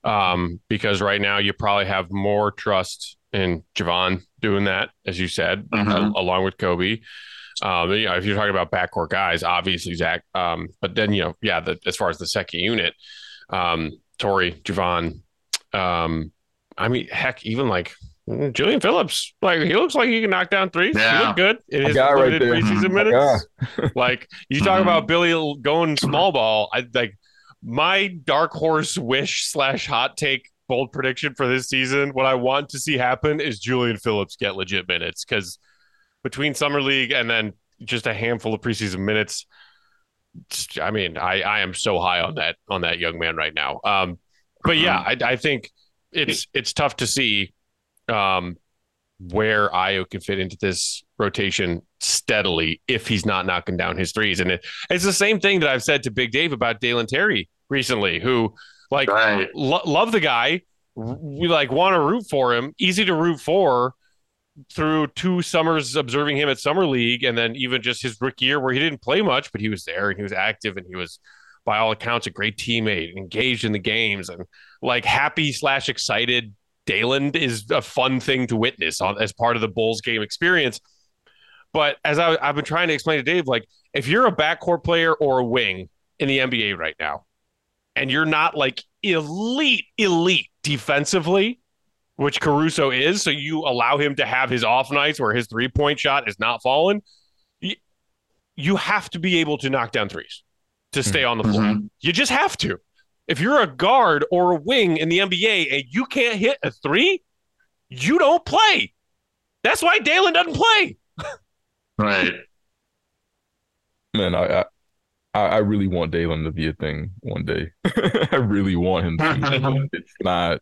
Um, because right now you probably have more trust in Jevon doing that, as you said, mm-hmm. along with Coby. Um, you know, if you're talking about backcourt guys, obviously Zach. Um, but then you know, yeah, the, as far as the second unit, um, Torrey, Jevon, um, I mean, heck, even like Julian Phillips, like he looks like he can knock down threes. Yeah. He looked good in his limited right preseason minutes. like you talk about mm-hmm. Billy going small ball, I like my dark horse wish slash hot take bold prediction for this season. What I want to see happen is Julian Phillips get legit minutes because between summer league and then just a handful of preseason minutes. I mean, I, I am so high on that on that young man right now. Um, but yeah, I, I think it's it's tough to see um, where Ayo can fit into this rotation steadily if he's not knocking down his threes. And it, it's the same thing that I've said to Big Dave about Dalen Terry recently, who like right. lo- love the guy, we like want to root for him, easy to root for, through two summers observing him at summer league and then even just his rookie year where he didn't play much but he was there and he was active and he was by all accounts a great teammate engaged in the games and like happy slash excited Dalen is a fun thing to witness on as part of the Bulls game experience. But as I, I've been trying to explain to Dave, like if you're a backcourt player or a wing in the NBA right now, and you're not like elite, elite defensively, which Caruso is. So you allow him to have his off nights where his three point shot is not falling. You have to be able to knock down threes to stay on the floor. Mm-hmm. You just have to. If you're a guard or a wing in the NBA and you can't hit a three, you don't play. That's why Dalen doesn't play. right. Man, I, I I really want Dalen to be a thing one day. I really want him to. it's not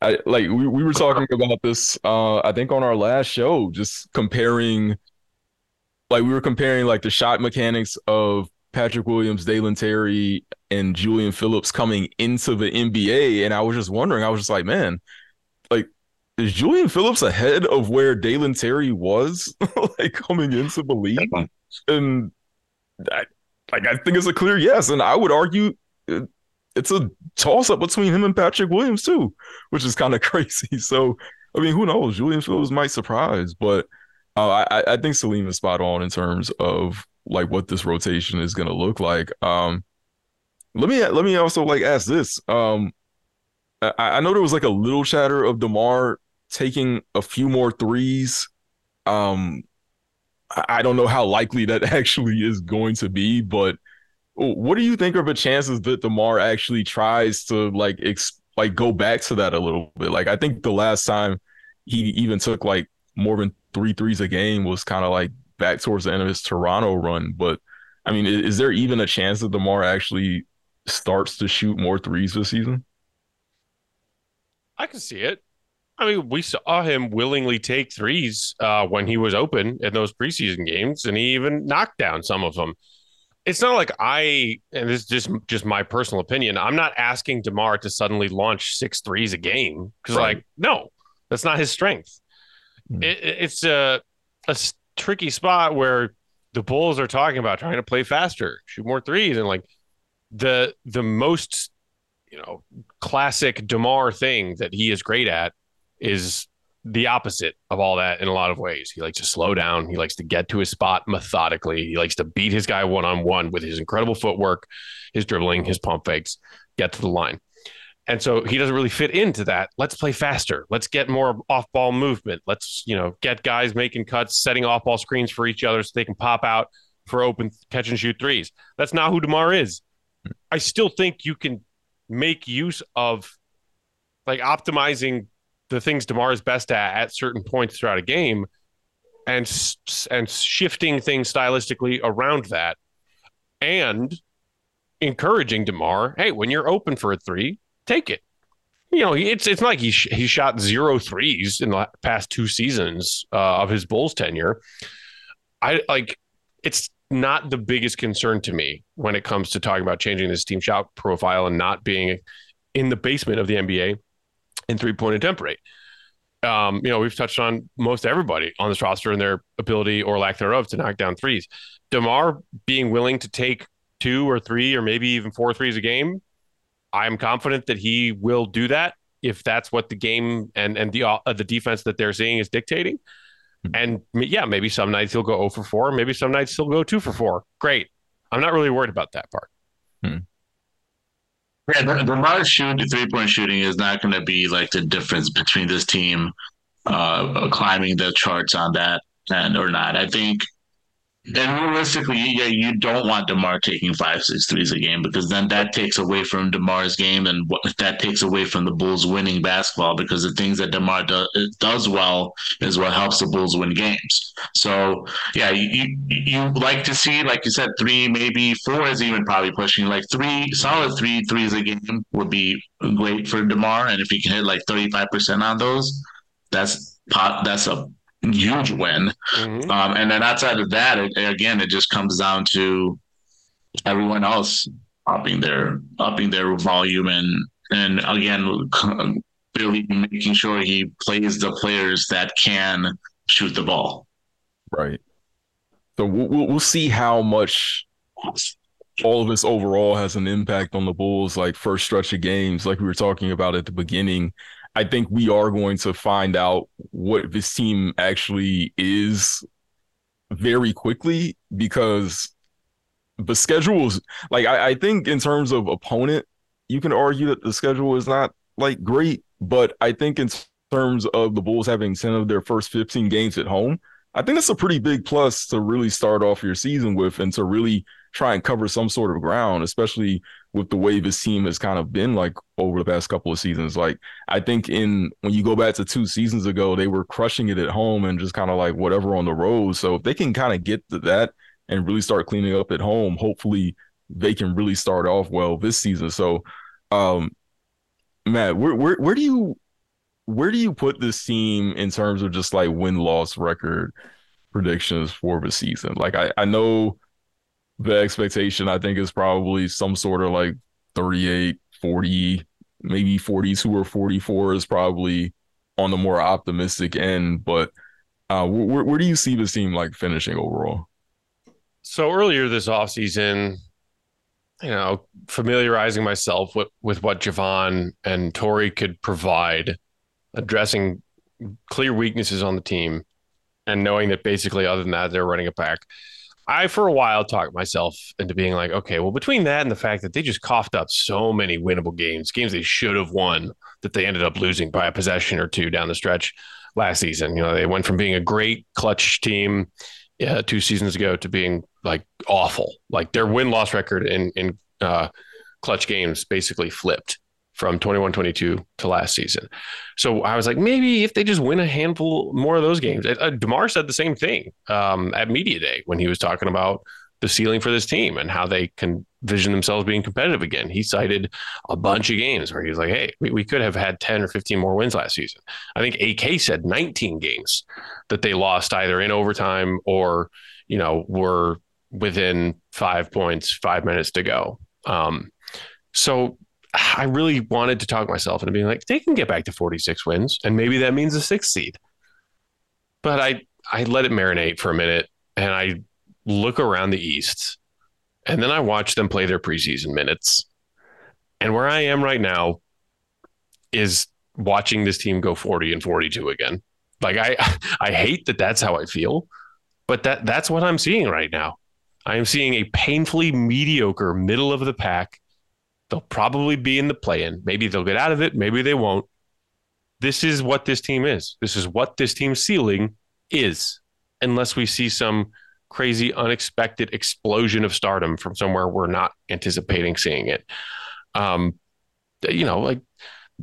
I like we, we were talking about this uh I think on our last show, just comparing like we were comparing like the shot mechanics of Patrick Williams, Dalen Terry, and Julian Phillips coming into the NBA. And I was just wondering, I was just like, man, like is Julian Phillips ahead of where Dalen Terry was like coming into the league? And I, like I think it's a clear yes. And I would argue it's a toss up between him and Patrick Williams too, which is kind of crazy. So I mean, who knows? Julian Phillips might surprise, but uh, I I think Salim is spot on in terms of like what this rotation is going to look like. Um, let me let me also like ask this. Um, I, I know there was like a little chatter of Demar taking a few more threes. Um, I don't know how likely that actually is going to be, but what do you think are the chances that Demar actually tries to like ex- like go back to that a little bit? Like I think the last time he even took like more than three threes a game was kind of like back towards the end of his Toronto run. But I mean, is, is there even a chance that Demar actually starts to shoot more threes this season? I can see it. I mean, we saw him willingly take threes uh, when he was open in those preseason games, and he even knocked down some of them. It's not like I, and this is just just my personal opinion. I'm not asking Demar to suddenly launch six threes a game because, right. like, no, that's not his strength. Mm. It, it's a a tricky spot where the Bulls are talking about trying to play faster, shoot more threes, and like the the most you know classic Demar thing that he is great at is the opposite of all that in a lot of ways. He likes to slow down. He likes to get to his spot methodically. He likes to beat his guy one on one with his incredible footwork, his dribbling, his pump fakes, get to the line. And so he doesn't really fit into that. Let's play faster. Let's get more off ball movement. Let's, you know, get guys making cuts, setting off ball screens for each other so they can pop out for open catch and shoot threes. That's not who DeMar is. I still think you can make use of like optimizing the things Demar is best at at certain points throughout a game, and and shifting things stylistically around that, and encouraging Demar, hey, when you're open for a three, take it. You know, it's it's not like he sh- he shot zero threes in the past two seasons uh, of his Bulls tenure. I like it's not the biggest concern to me when it comes to talking about changing this team shot profile and not being in the basement of the NBA in three point attempt rate. Um, you know, we've touched on most everybody on this roster and their ability or lack thereof to knock down threes. DeMar being willing to take two or three or maybe even four threes a game, I'm confident that he will do that if that's what the game and and the uh, the defense that they're seeing is dictating. And yeah, maybe some nights he'll go 0 for 4, maybe some nights he'll go 2 for 4. Great. I'm not really worried about that part. Hmm. Yeah, the, the large shooting, three point shooting is not going to be like the difference between this team uh, climbing the charts on that and or not. I think and realistically, yeah, you don't want Demar taking five, six threes a game because then that takes away from Demar's game, and that takes away from the Bulls winning basketball because the things that Demar do, does well is what helps the Bulls win games. So yeah, you, you, you like to see, like you said, three, maybe four is even probably pushing. Like three solid three threes a game would be great for Demar, and if he can hit like thirty five percent on those, that's pot. That's a huge win. Mm-hmm. Um, and then outside of that, it, again, it just comes down to everyone else upping their upping their volume and and again really making sure he plays the players that can shoot the ball. Right. So we'll we'll see how much all of this overall has an impact on the Bulls. Like first stretch of games, like we were talking about at the beginning. I think we are going to find out what this team actually is very quickly because the schedule is like I, I, think in terms of opponent, you can argue that the schedule is not like great, but I think in terms of the Bulls having 10 of their first 15 games at home, I think that's a pretty big plus to really start off your season with and to really try and cover some sort of ground, especially with the way this team has kind of been like over the past couple of seasons. Like I think in when you go back to two seasons ago, they were crushing it at home and just kind of like whatever on the road. So if they can kind of get to that and really start cleaning up at home, hopefully they can really start off well this season. So um Matt, where where where do you where do you put this team in terms of just like win loss record predictions for the season? Like I, I know the expectation I think is probably some sort of like 38, 40, maybe 42 or 44 is probably on the more optimistic end. But uh, where, where do you see the team like finishing overall? So earlier this offseason, you know, familiarizing myself with, with what Jevon and Torrey could provide, addressing clear weaknesses on the team, and knowing that basically, other than that, they're running it back. I, for a while, talked myself into being like, okay, well, between that and the fact that they just coughed up so many winnable games, games they should have won that they ended up losing by a possession or two down the stretch last season. You know, they went from being a great clutch team uh, two seasons ago to being like awful. Like their win loss record in in uh, clutch games basically flipped from 21 22 to last season. So I was like, maybe if they just win a handful more of those games. Uh, DeMar said the same thing um, at Media Day when he was talking about the ceiling for this team and how they can vision themselves being competitive again. He cited a bunch of games where he was like, hey, we, we could have had 10 or 15 more wins last season. I think AK said 19 games that they lost either in overtime or, you know, were within five points, five minutes to go. Um, so I really wanted to talk myself into being like, they can get back to 46 wins, and maybe that means a sixth seed. But I I let it marinate for a minute, and I look around the East, and then I watch them play their preseason minutes. And where I am right now is watching this team go 40 and 42 again. Like I I hate that that's how I feel, but that that's what I'm seeing right now. I am seeing a painfully mediocre middle of the pack They'll probably be in the play in. Maybe they'll get out of it. Maybe they won't. This is what this team is. This is what this team's ceiling is, unless we see some crazy, unexpected explosion of stardom from somewhere we're not anticipating seeing it. Um, you know, like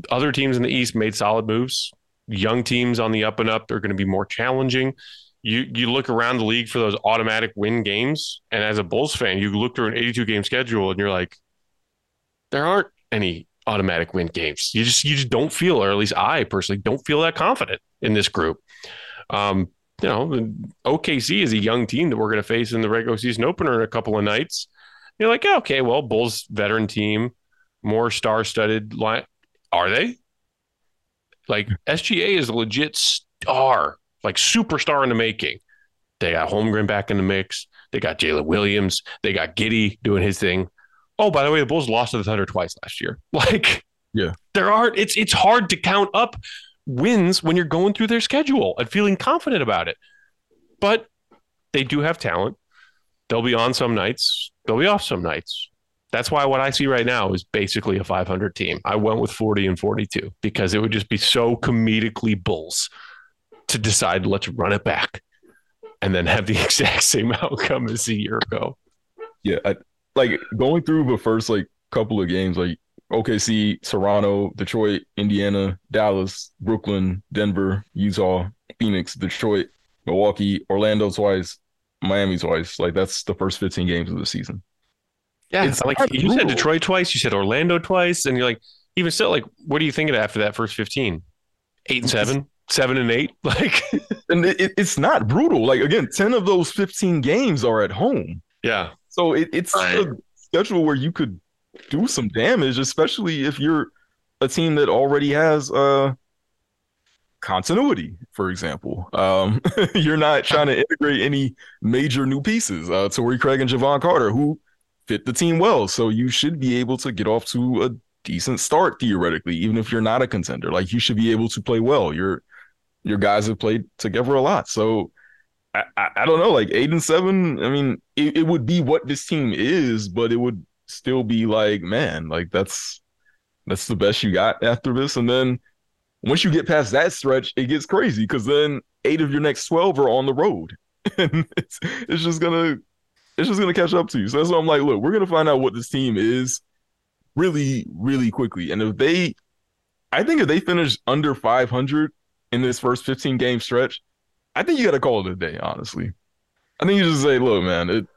other teams in the East made solid moves. Young teams on the up and up are going to be more challenging. You you look around the league for those automatic win games, and as a Bulls fan, you look through an 82 game schedule, and you're like, there aren't any automatic win games. You just you just don't feel, or at least I personally don't feel that confident in this group. Um, you know, OKC is a young team that we're going to face in the regular season opener in a couple of nights. You're like, yeah, okay, well, Bulls veteran team, more star-studded line. Are they? Like SGA is a legit star, like superstar in the making. They got Holmgren back in the mix. They got Jalen Williams. They got Giddey doing his thing. Oh, by the way, the Bulls lost to the Thunder twice last year. Like, yeah, there are. It's it's hard to count up wins when you're going through their schedule and feeling confident about it. But they do have talent. They'll be on some nights. They'll be off some nights. That's why what I see right now is basically a 500 team. I went with 40 and 42 because it would just be so comedically Bulls to decide let's run it back and then have the exact same outcome as a year ago. Yeah, I, like going through the first like couple of games, like OKC, Toronto, Detroit, Indiana, Dallas, Brooklyn, Denver, Utah, Phoenix, Detroit, Milwaukee, Orlando twice, Miami twice. Like that's the first 15 games of the season. Yeah, it's like you brutal. said Detroit twice, you said Orlando twice, and you're like, even still, like, what are you thinking after that first 15? Eight and seven, seven and eight, like, and it, it's not brutal. Like again, 10 of those 15 games are at home. Yeah, so it, it's right. a schedule where you could do some damage, especially if you're a team that already has uh continuity, for example. Um, you're not trying to integrate any major new pieces. Uh, Torrey Craig and Jevon Carter, who fit the team well, so you should be able to get off to a decent start theoretically, even if you're not a contender. Like you should be able to play well. Your your guys have played together a lot, so I, I, don't know, like eight and seven. I mean, it, it would be what this team is, but it would still be like, man, like that's that's the best you got after this. And then once you get past that stretch, it gets crazy because then eight of your next twelve are on the road, and it's it's just gonna it's just gonna catch up to you. So that's why I'm like, look, we're gonna find out what this team is really, really quickly. And if they, I think if they finish under 500 in this first 15 game stretch, I think you got to call it a day. Honestly, I think you just say, "Look, man, it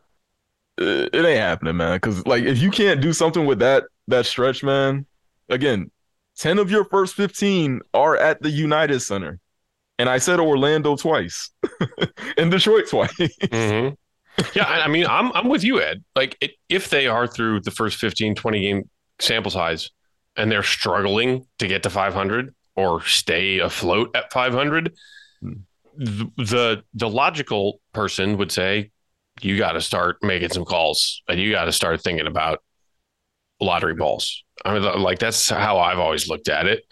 it, it ain't happening, man." Because like, if you can't do something with that that stretch, man, again, ten of your first fifteen are at the United Center, and I said Orlando twice, and Detroit twice. Mm-hmm. Yeah, I mean, I'm I'm with you, Ed. Like, it, if they are through the first 15, 20 game sample size, and they're struggling to get to 500 or stay afloat at 500. Hmm the the logical person would say you got to start making some calls and you got to start thinking about lottery balls. I mean, like that's how I've always looked at it.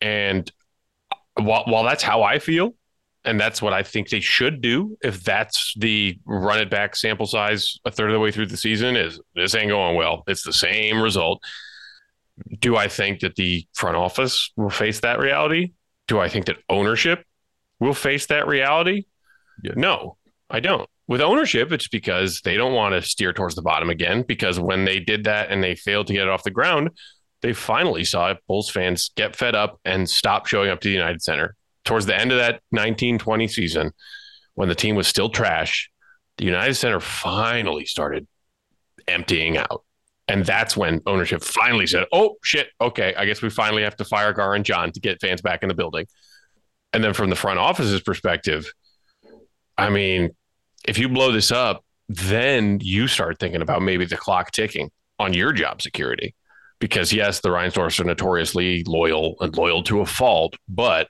And while, while that's how I feel, and that's what I think they should do, if that's the run it back sample size a third of the way through the season, is this ain't going well. It's the same result. Do I think that the front office will face that reality? Do I think that ownership will face that reality? Yeah. No, I don't. With ownership, it's because they don't want to steer towards the bottom again. Because when they did that and they failed to get it off the ground, they finally saw it. Bulls fans get fed up and stop showing up to the United Center. Towards the end of that 1920 season, when the team was still trash, the United Center finally started emptying out. And that's when ownership finally said, oh, shit, okay, I guess we finally have to fire Gar and John to get fans back in the building. And then from the front office's perspective, I mean, if you blow this up, then you start thinking about maybe the clock ticking on your job security. Because yes, the Reinsdorfs are notoriously loyal and loyal to a fault, but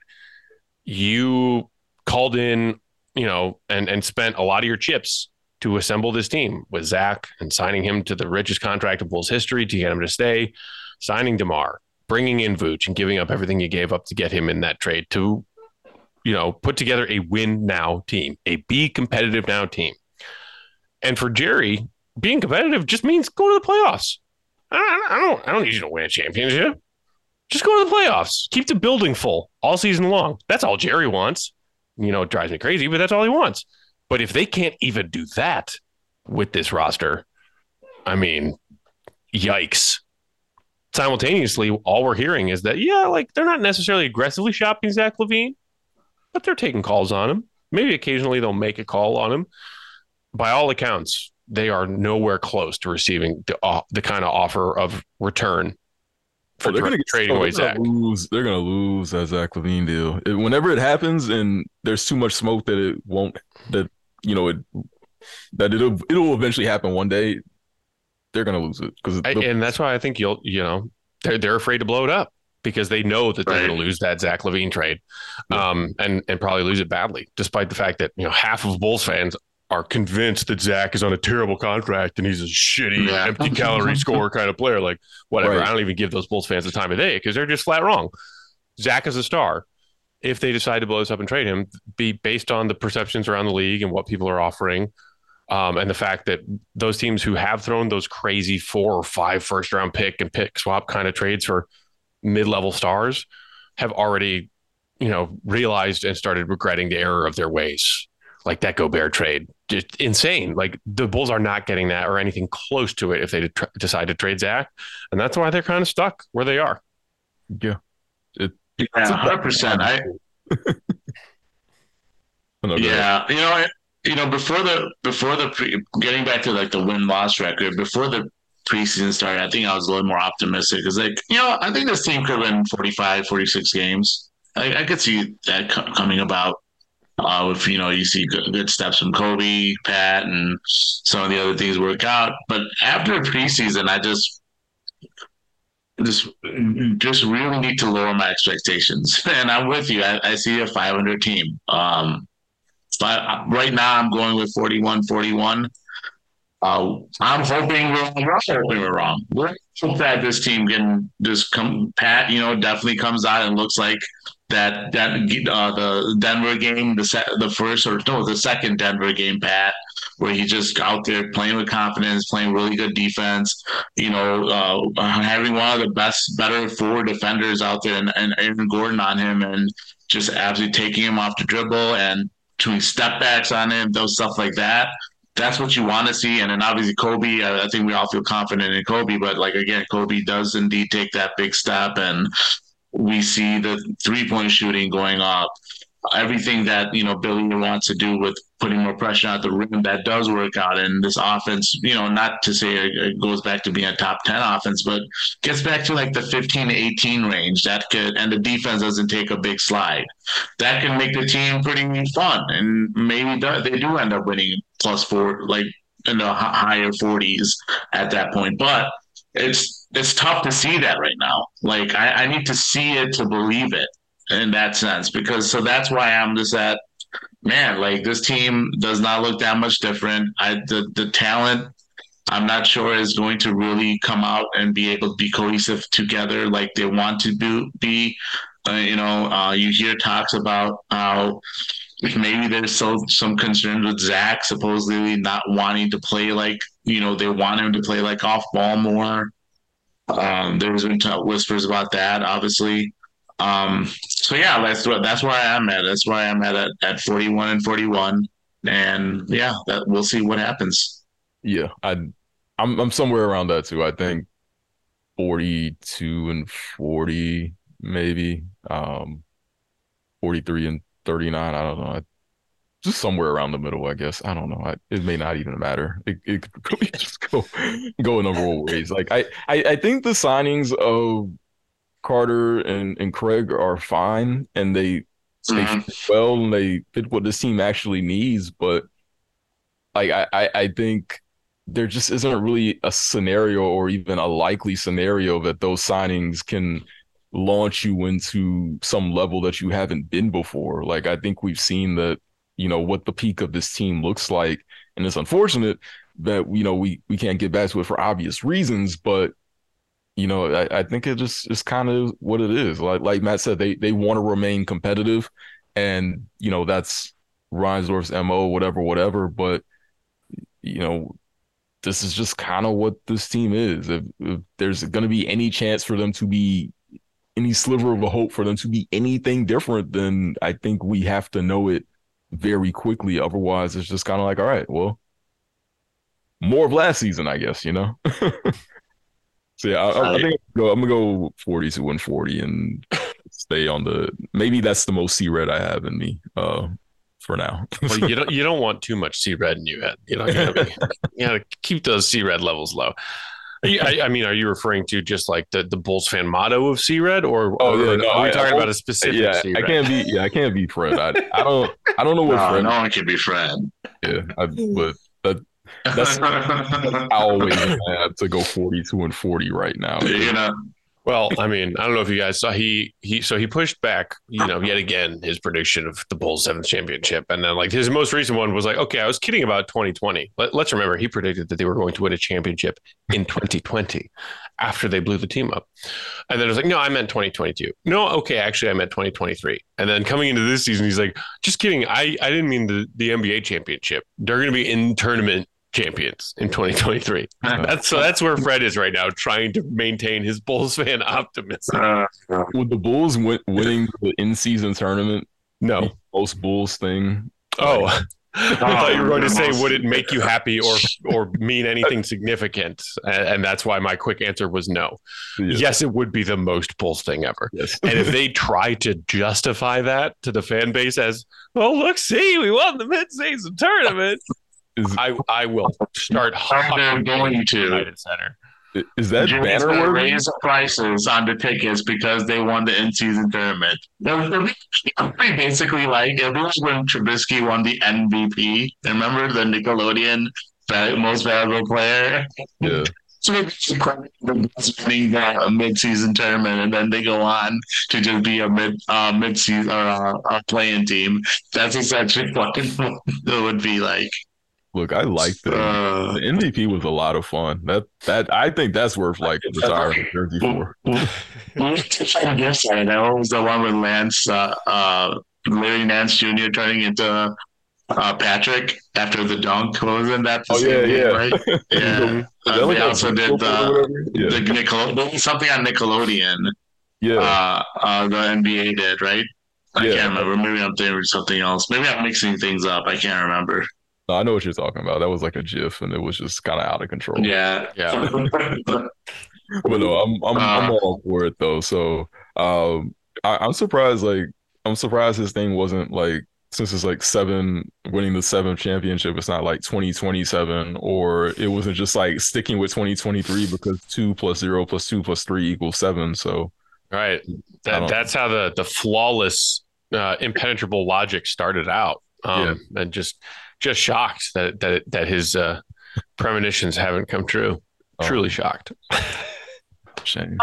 you called in, you know, and and spent a lot of your chips to assemble this team with Zach and signing him to the richest contract of Bulls history to get him to stay, signing DeMar, bringing in Vooch and giving up everything you gave up to get him in that trade to you know, put together a win now team, a be competitive now team. And for Jerry, being competitive just means go to the playoffs. I, I don't, I don't need you to win a championship. Just go to the playoffs. Keep the building full all season long. That's all Jerry wants. You know, it drives me crazy, but that's all he wants. But if they can't even do that with this roster, I mean, yikes. Simultaneously, all we're hearing is that, yeah, like they're not necessarily aggressively shopping Zach LaVine, but they're taking calls on him. Maybe occasionally they'll make a call on him. By all accounts, they are nowhere close to receiving the uh, the kind of offer of return for oh, they're gonna get, trading away Zach. Lose, they're gonna lose that Zach LaVine deal. It, whenever it happens, and there's too much smoke that it won't. That you know it that it'll it'll eventually happen one day. They're gonna lose it because, and that's why I think you'll you know they're they're afraid to blow it up because they know that they're right. going to lose that Zach LaVine trade, um, and and probably lose it badly, despite the fact that you know half of Bulls fans are convinced that Zach is on a terrible contract and he's a shitty, yeah. empty calorie score kind of player. Like whatever, right. I don't even give those Bulls fans the time of day because they're just flat wrong. Zach is a star. If they decide to blow this up and trade him, be based on the perceptions around the league and what people are offering. Um, and the fact that those teams who have thrown those crazy four or five first round pick and pick swap kind of trades for mid-level stars have already, you know, realized and started regretting the error of their ways. Like that Gobert trade, just insane. Like the Bulls are not getting that or anything close to it if they tr- decide to trade Zach, and that's why they're kind of stuck where they are. Yeah, it, yeah, hundred percent. I. yeah, you know, you know, before the before the pre, getting back to like the win loss record before the preseason started, I think I was a little more optimistic because, like, you know, I think this team could win 45, 46 games. I, I could see that co- coming about. Uh, if you know you see good, good, steps from Coby, Pat, and some of the other things work out, but after preseason, I just just just really need to lower my expectations. And I'm with you. I, I see a 500 team. Um, but right now, I'm going with 41 41. Uh, I'm hoping we're wrong. We're hoping we're wrong. We're that this team can just come. Pat, you know, definitely comes out and looks like that. That uh, the Denver game, the the first or no, the second Denver game, Pat, where he just out there playing with confidence, playing really good defense. You know, uh, having one of the best, better four defenders out there, and, and Aaron Gordon on him, and just absolutely taking him off the dribble and doing step backs on him, those stuff like that that's what you want to see. And then obviously Coby, I think we all feel confident in Coby, but like again, Coby does indeed take that big step, and we see the three point shooting going up. Everything that you know Billy wants to do with putting more pressure at the rim that does work out and this offense. You know, not to say it goes back to being a top ten offense, but gets back to like the fifteen to eighteen range. That could and the defense doesn't take a big slide. That can make the team pretty fun, and maybe they do end up winning plus four, like in the higher 40s at that point. But it's it's tough to see that right now. Like I, I need to see it to believe it in that sense because so that's why I'm just at man like this team does not look that much different. I the the talent I'm not sure is going to really come out and be able to be cohesive together like they want to do, be. Uh, you know, uh, you hear talks about how maybe there's so, some concerns with Zach supposedly not wanting to play like you know they want him to play like off ball more. Um, there's been whispers about that, obviously. Um, so yeah, that's what that's where I am at. That's where I am at at, at 41 and 41, and yeah, that we'll see what happens. Yeah, I, I'm I'm somewhere around that too. I think 42 and 40, maybe. Um, 43 and 39. I don't know. I, just somewhere around the middle, I guess. I don't know. I, it may not even matter. It, it could really just go go a number of ways. Like I, I, I think the signings of Carter and, and Craig are fine, and they they mm-hmm. fit well and they fit what this team actually needs. But like I, I, I think there just isn't really a scenario or even a likely scenario that those signings can launch you into some level that you haven't been before. Like I think we've seen that, you know, what the peak of this team looks like. And it's unfortunate that, you know, we we can't get back to it for obvious reasons, but you know, I, I think it just is kind of what it is. Like like Matt said, they they want to remain competitive and, you know, that's Reinsdorf's MO, whatever, whatever. But you know, this is just kind of what this team is. If, if there's going to be any chance for them to be any sliver of a hope for them to be anything different, then I think we have to know it very quickly. Otherwise, it's just kind of like, all right, well, more of last season, I guess, you know? so yeah, I, I think I'm gonna, go, I'm gonna go 42 and 40 and stay on the maybe that's the most C red I have in me uh for now. well, you don't you don't want too much C red in you. You know, you be, you gotta keep those C red levels low. I, I, mean, are you referring to just like the, the Bulls fan motto of C Red, or, oh, yeah, no, are we I, talking I, about a specific? Yeah, C-Red? I can't be. Yeah, I can't be Fred. I, I don't. I don't know what no, Fred. No one can be Fred. Yeah, I, but that, that's I always have to go forty-two and forty right now. You know, well, I mean, I don't know if you guys saw he he so he pushed back, you know, yet again his prediction of the Bulls seventh championship, and then like his most recent one was like, okay, I was kidding about 2020. Let, us remember he predicted that they were going to win a championship in 2020 after they blew the team up, and then it was like, no, I meant 2022. No, okay, actually, I meant 2023. And then coming into this season, he's like, just kidding. I I didn't mean the the NBA championship. They're going to be in tournament champions in 2023. that's so that's where Fred is right now, trying to maintain his Bulls fan optimism. Uh, Would the Bulls win, winning the in-season tournament? No, most Bulls thing. Oh. I thought you were going to say, would it make you happy or or mean anything significant? And, that's why my quick answer was no. Yes. yes, it would be the most Bulls thing ever. Yes. and if they try to justify that to the fan base as, oh, look, see, we won the mid-season tournament, is, I I will start I'm going to United Center. Is that Jimmy's banner worthy? Raise the prices on the tickets because they won the in-season tournament. basically like it was when Trubisky won the MVP. Remember the Nickelodeon most valuable player? Yeah. So winning a mid-season tournament, and then they go on to just be a mid uh, mid-season or a, a playing team. That's essentially what it would be like. Look, I like the, uh, the MVP was a lot of fun. That that I think that's worth like retiring jersey for. I guess I know. was the one with Lance, uh, uh, Larry Nance Jr. turning into uh, Patrick after the dunk. What was in that? Oh yeah, yeah, right? yeah. uh, they also did the, yeah. the something on Nickelodeon. Yeah, uh, uh, the NBA did right. I yeah. can't remember. Maybe I'm thinking something else. Maybe I'm mixing things up. I can't remember. No, I know what you're talking about. That was like a GIF, and it was just kind of out of control. Yeah, yeah. but no, I'm I'm, uh, I'm all for it though. So um, I, am surprised. Like I'm surprised this thing wasn't like since it's like seven winning the seventh championship. It's not like 2027, or it wasn't just like sticking with 2023 because two plus zero plus two plus three equals seven. So right, that that's how the the flawless, uh, impenetrable logic started out. Um, yeah. and just just shocked that that that his uh, premonitions haven't come true. Oh. Truly shocked. Shame.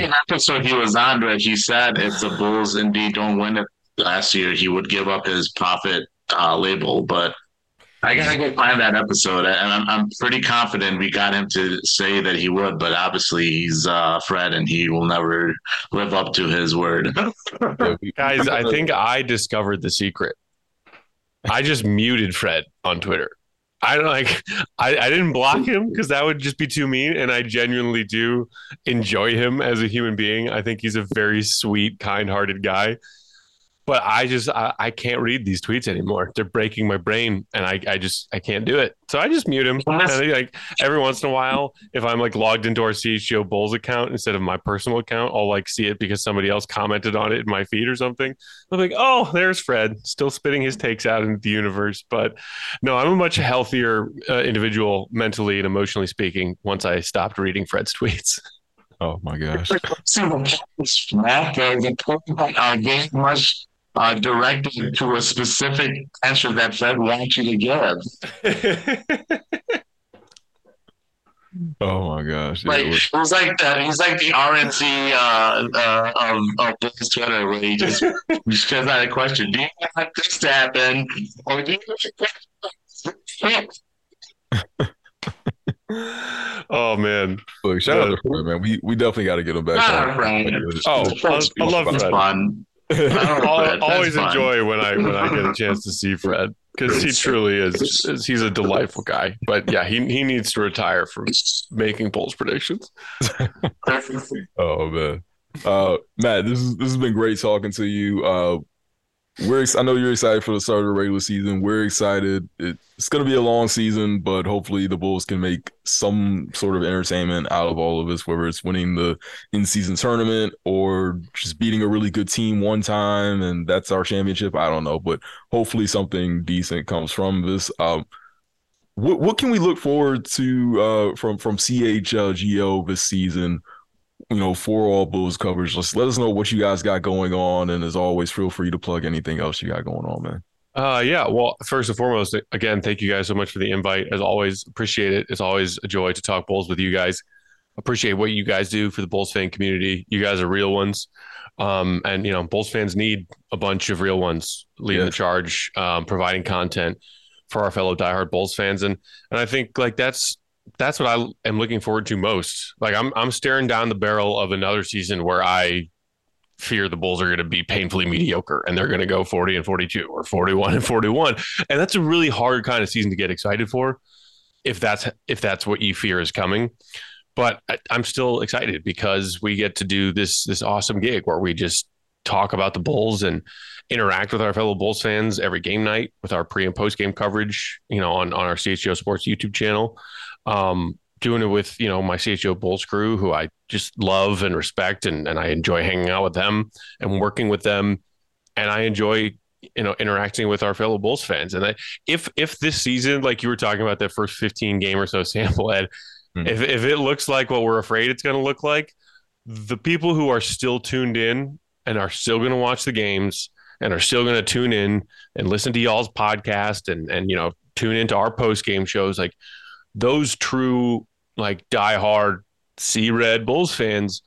an episode he was on where he said if the Bulls indeed don't win it last year, he would give up his prophet uh, label. But I gotta go find that episode, and I'm, I'm pretty confident we got him to say that he would, but obviously he's uh, Fred, and he will never live up to his word. Guys, I think I discovered the secret. I just muted Fred on Twitter. I don't like. I, I didn't block him because that would just be too mean, and I genuinely do enjoy him as a human being. I think he's a very sweet, kind-hearted guy but I just I, I, can't read these tweets anymore. They're breaking my brain, and I, I just I can't do it. So I just mute him. And like every once in a while, if I'm like logged into our CHGO Bulls account instead of my personal account, I'll like see it because somebody else commented on it in my feed or something. I'm like, oh, there's Fred still spitting his takes out into the universe. But no, I'm a much healthier uh, individual mentally and emotionally speaking once I stopped reading Fred's tweets. Oh my gosh uh, directed to a specific answer that Fred wants you to give. oh my gosh! Like it was like that. He's like the RNC uh, uh, of of this Twitter, where he just just goes out a question: Do you want this to happen, or do you? oh man! Look, shout out to Fred, man. We we definitely got to get him back. Oh, I, I love Fred. Fun. I always enjoy when I when I get a chance to see Fred because he truly is he's a delightful guy. But yeah, he he needs to retire from making Bulls predictions. oh man, uh, Matt, this is this has been great talking to you. Uh, we're I know you're excited for the start of the regular season. We're excited. It's going to be a long season, but hopefully the Bulls can make some sort of entertainment out of all of this, whether it's winning the in-season tournament or just beating a really good team one time and that's our championship. I don't know, but hopefully something decent comes from this. Um, what what can we look forward to uh, from from CHGO this season? You know, for all Bulls coverage. Just let us know what you guys got going on. And as always, feel free to plug anything else you got going on, man. Uh, yeah. Well, first and foremost, again, thank you guys so much for the invite. As always, appreciate it. It's always a joy to talk Bulls with you guys. Appreciate what you guys do for the Bulls fan community. You guys are real ones. Um, and you know, Bulls fans need a bunch of real ones leading yeah. the charge, um, providing content for our fellow diehard Bulls fans. And and I think like that's that's what I am looking forward to most. Like I'm I'm staring down the barrel of another season where I fear the Bulls are going to be painfully mediocre and they're going to go 40 and 42 or 41 and 41. And that's a really hard kind of season to get excited for if that's if that's what you fear is coming. But I, I'm still excited because we get to do this this awesome gig where we just talk about the Bulls and interact with our fellow Bulls fans every game night with our pre and post game coverage, you know, on, on our CHGO Sports YouTube channel. Um, doing it with, you know, my CHGO Bulls crew, who I just love and respect, and, and I enjoy hanging out with them and working with them. And I enjoy, you know, interacting with our fellow Bulls fans. And I, if if this season, like you were talking about that first 15 game or so sample, Ed, mm-hmm. if, if it looks like what we're afraid it's going to look like, the people who are still tuned in and are still going to watch the games and are still going to tune in and listen to y'all's podcast and and you know tune into our post game shows like those true like diehard see red bulls fans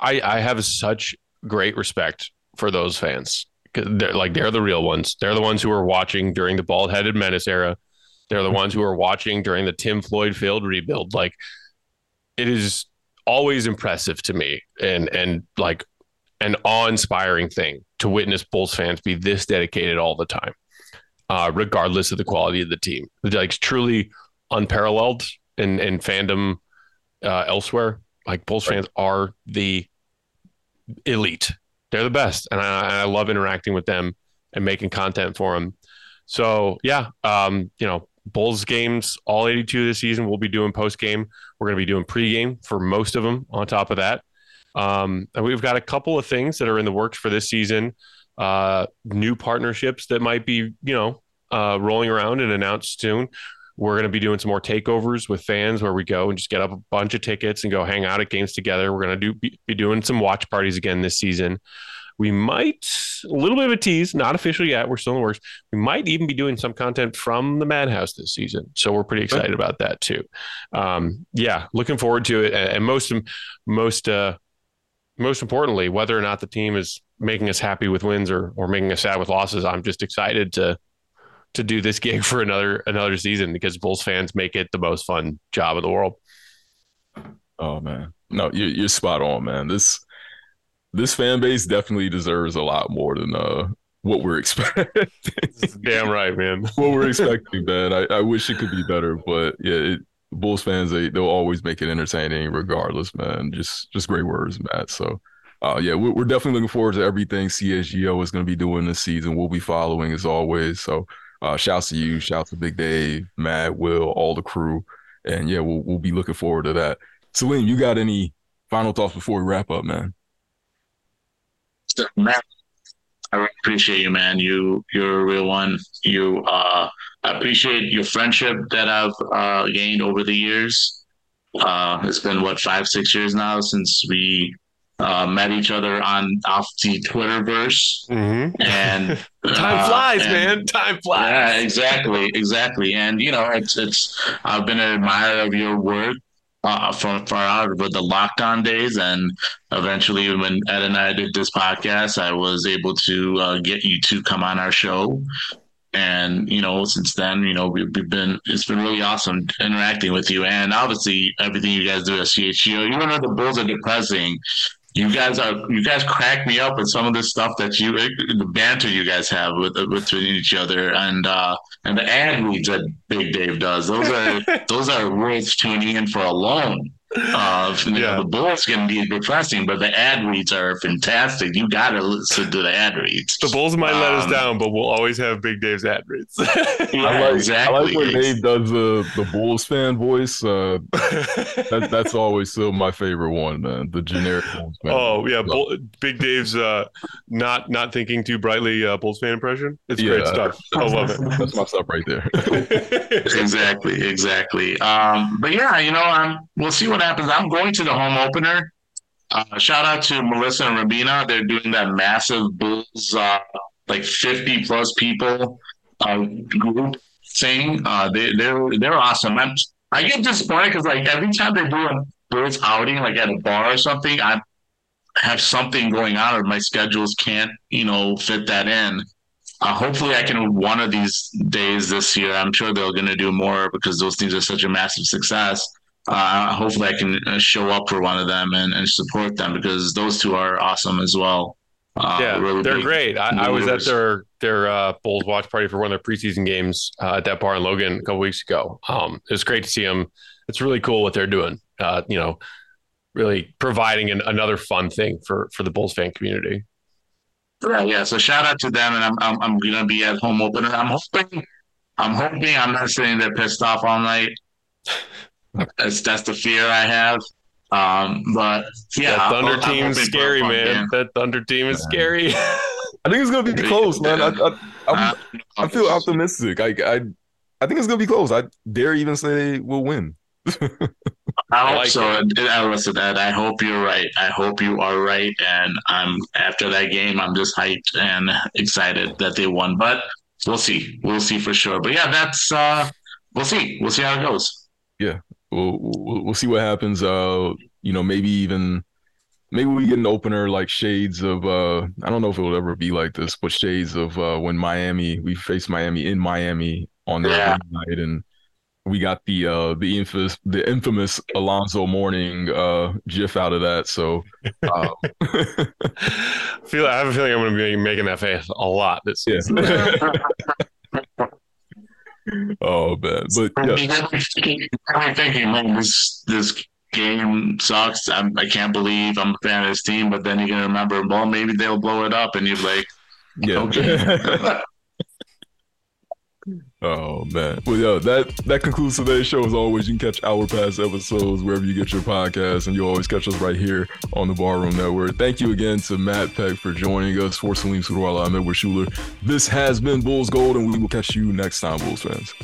i i have such great respect for those fans. They're like they're the real ones. They're the ones who are watching during the bald headed menace era. They're the ones who are watching during the tim floyd field rebuild. Like it is always impressive to me and and like an awe-inspiring thing to witness Bulls fans be this dedicated all the time, uh, regardless of the quality of the team. Like truly unparalleled in in fandom uh, elsewhere. Like Bulls right. fans are the elite. They're the best, and I, I love interacting with them and making content for them. So yeah, um, you know, Bulls games all 82 this season. We'll be doing post game. We're going to be doing pre-game for most of them. On top of that, um, and we've got a couple of things that are in the works for this season. Uh, new partnerships that might be, you know, uh, rolling around and announced soon. We're going to be doing some more takeovers with fans where we go and just get up a bunch of tickets and go hang out at games together. We're going to do be, be doing some watch parties again this season. We might a little bit of a tease, not official yet. We're still in the works. We might even be doing some content from the Madhouse this season, so we're pretty excited about that too. Um, yeah, looking forward to it. And most most uh, most importantly, whether or not the team is making us happy with wins or or making us sad with losses, I'm just excited to to do this gig for another another season because Bulls fans make it the most fun job in the world. Oh man, no, you're you're spot on, man. This this fan base definitely deserves a lot more than uh what we're expecting. Damn right, man. what we're expecting, man. I, I wish it could be better, but yeah, it, Bulls fans they they'll always make it entertaining regardless, man. Just just great words, Matt. So. Uh, yeah, we're, we're definitely looking forward to everything CHGO is going to be doing this season. We'll be following as always. So, uh, shouts to you, shouts to Big Dave, Matt, Will, all the crew, and yeah, we'll we'll be looking forward to that. Salim, you got any final thoughts before we wrap up, man? Matt, I appreciate you, man. You you're a real one. You uh, I appreciate your friendship that I've uh, gained over the years. Uh, it's been what five six years now since we uh, met each other on off the Twitterverse, mm-hmm. and time uh, flies, and, man. Time flies. Yeah, exactly, exactly. And you know, it's it's I've been an admirer of your work uh, from far out with the lockdown days, and eventually, when Ed and I did this podcast, I was able to uh, get you to come on our show. And you know, since then, you know, we've, we've been it's been really awesome interacting with you, and obviously everything you guys do at CHGO. Even though the Bulls are depressing, you guys are you guys crack me up with some of the stuff that you the banter you guys have with between each other and uh and the ad reads that Big Dave does. Those are those are worth tuning in for alone uh, yeah. the Bulls can be depressing, but the ad reads are fantastic. You got to listen to the ad reads. The Bulls might um, let us um, down, but we'll always have Big Dave's ad reads. yeah, I like, exactly. I like when Dave does the the Bulls fan voice. Uh, that, that's always still my favorite one, man. The generic Bulls fan. Oh yeah, Bull, Big Dave's uh, not not thinking too brightly uh, Bulls fan impression. It's yeah, great stuff. I love it. That's my stuff right there. exactly, exactly. Um, but yeah, you know, um, we'll see what happens. I'm going to the home opener. Uh, shout out to Melissa and Rabina. They're doing that massive Bulls, uh, like 50 plus people uh, group thing. Uh, they, they're they're awesome. I'm, I get disappointed because like every time they do a Bulls outing, like at a bar or something, I have something going on, or my schedules can't, you know, fit that in. Uh, hopefully, I can one of these days this year. I'm sure they're going to do more because those things are such a massive success uh, hopefully I can uh, show up for one of them and, and support them because those two are awesome as well. Uh, yeah, really they're great. I, I, was at their their uh, Bulls watch party for one of their preseason games uh, at that bar in Logan a couple weeks ago. Um, it was great to see them. It's really cool what they're doing. Uh, you know, really providing an, another fun thing for for the Bulls fan community. Yeah, yeah. So shout out to them, and I'm I'm, I'm gonna be at home opener. I'm hoping I'm hoping I'm not sitting there pissed off all night. That's that's the fear I have. Um, but yeah, that Thunder team is scary, man. That Thunder team is scary. I think it's gonna be close, man. I I, I, I feel optimistic. I, I I think it's gonna be close. I dare even say we'll win. I hope like so. It. I listen, Ed. I hope you're right. I hope you are right. And I'm after that game, I'm just hyped and excited that they won. But we'll see. We'll see for sure. But yeah, that's uh we'll see. We'll see how it goes. Yeah we'll, we'll, we'll see what happens. Uh, you know, maybe even maybe we get an opener like shades of uh I don't know if it will ever be like this, but shades of uh when Miami we faced Miami in Miami on that yeah. night and we got the uh the infamous the infamous Alonzo Mourning uh gif out of that. So um, feel I have a feeling I'm gonna be making that face a lot this season. Yeah. oh man, but yeah. I'm thinking, man, this this game sucks. I'm, I can not believe I'm a fan of this team, but then you can remember, well, maybe they'll blow it up, and you're like, yeah. Okay. Oh man. Well yeah, that that concludes today's show. As always, you can catch our past episodes wherever you get your podcasts, and you'll always catch us right here on the Barroom Network. Thank you again to Matt Peck for joining us. For Salim Surwala, I'm Edward Schuler. This has been Bulls Gold, and we will catch you next time, Bulls fans.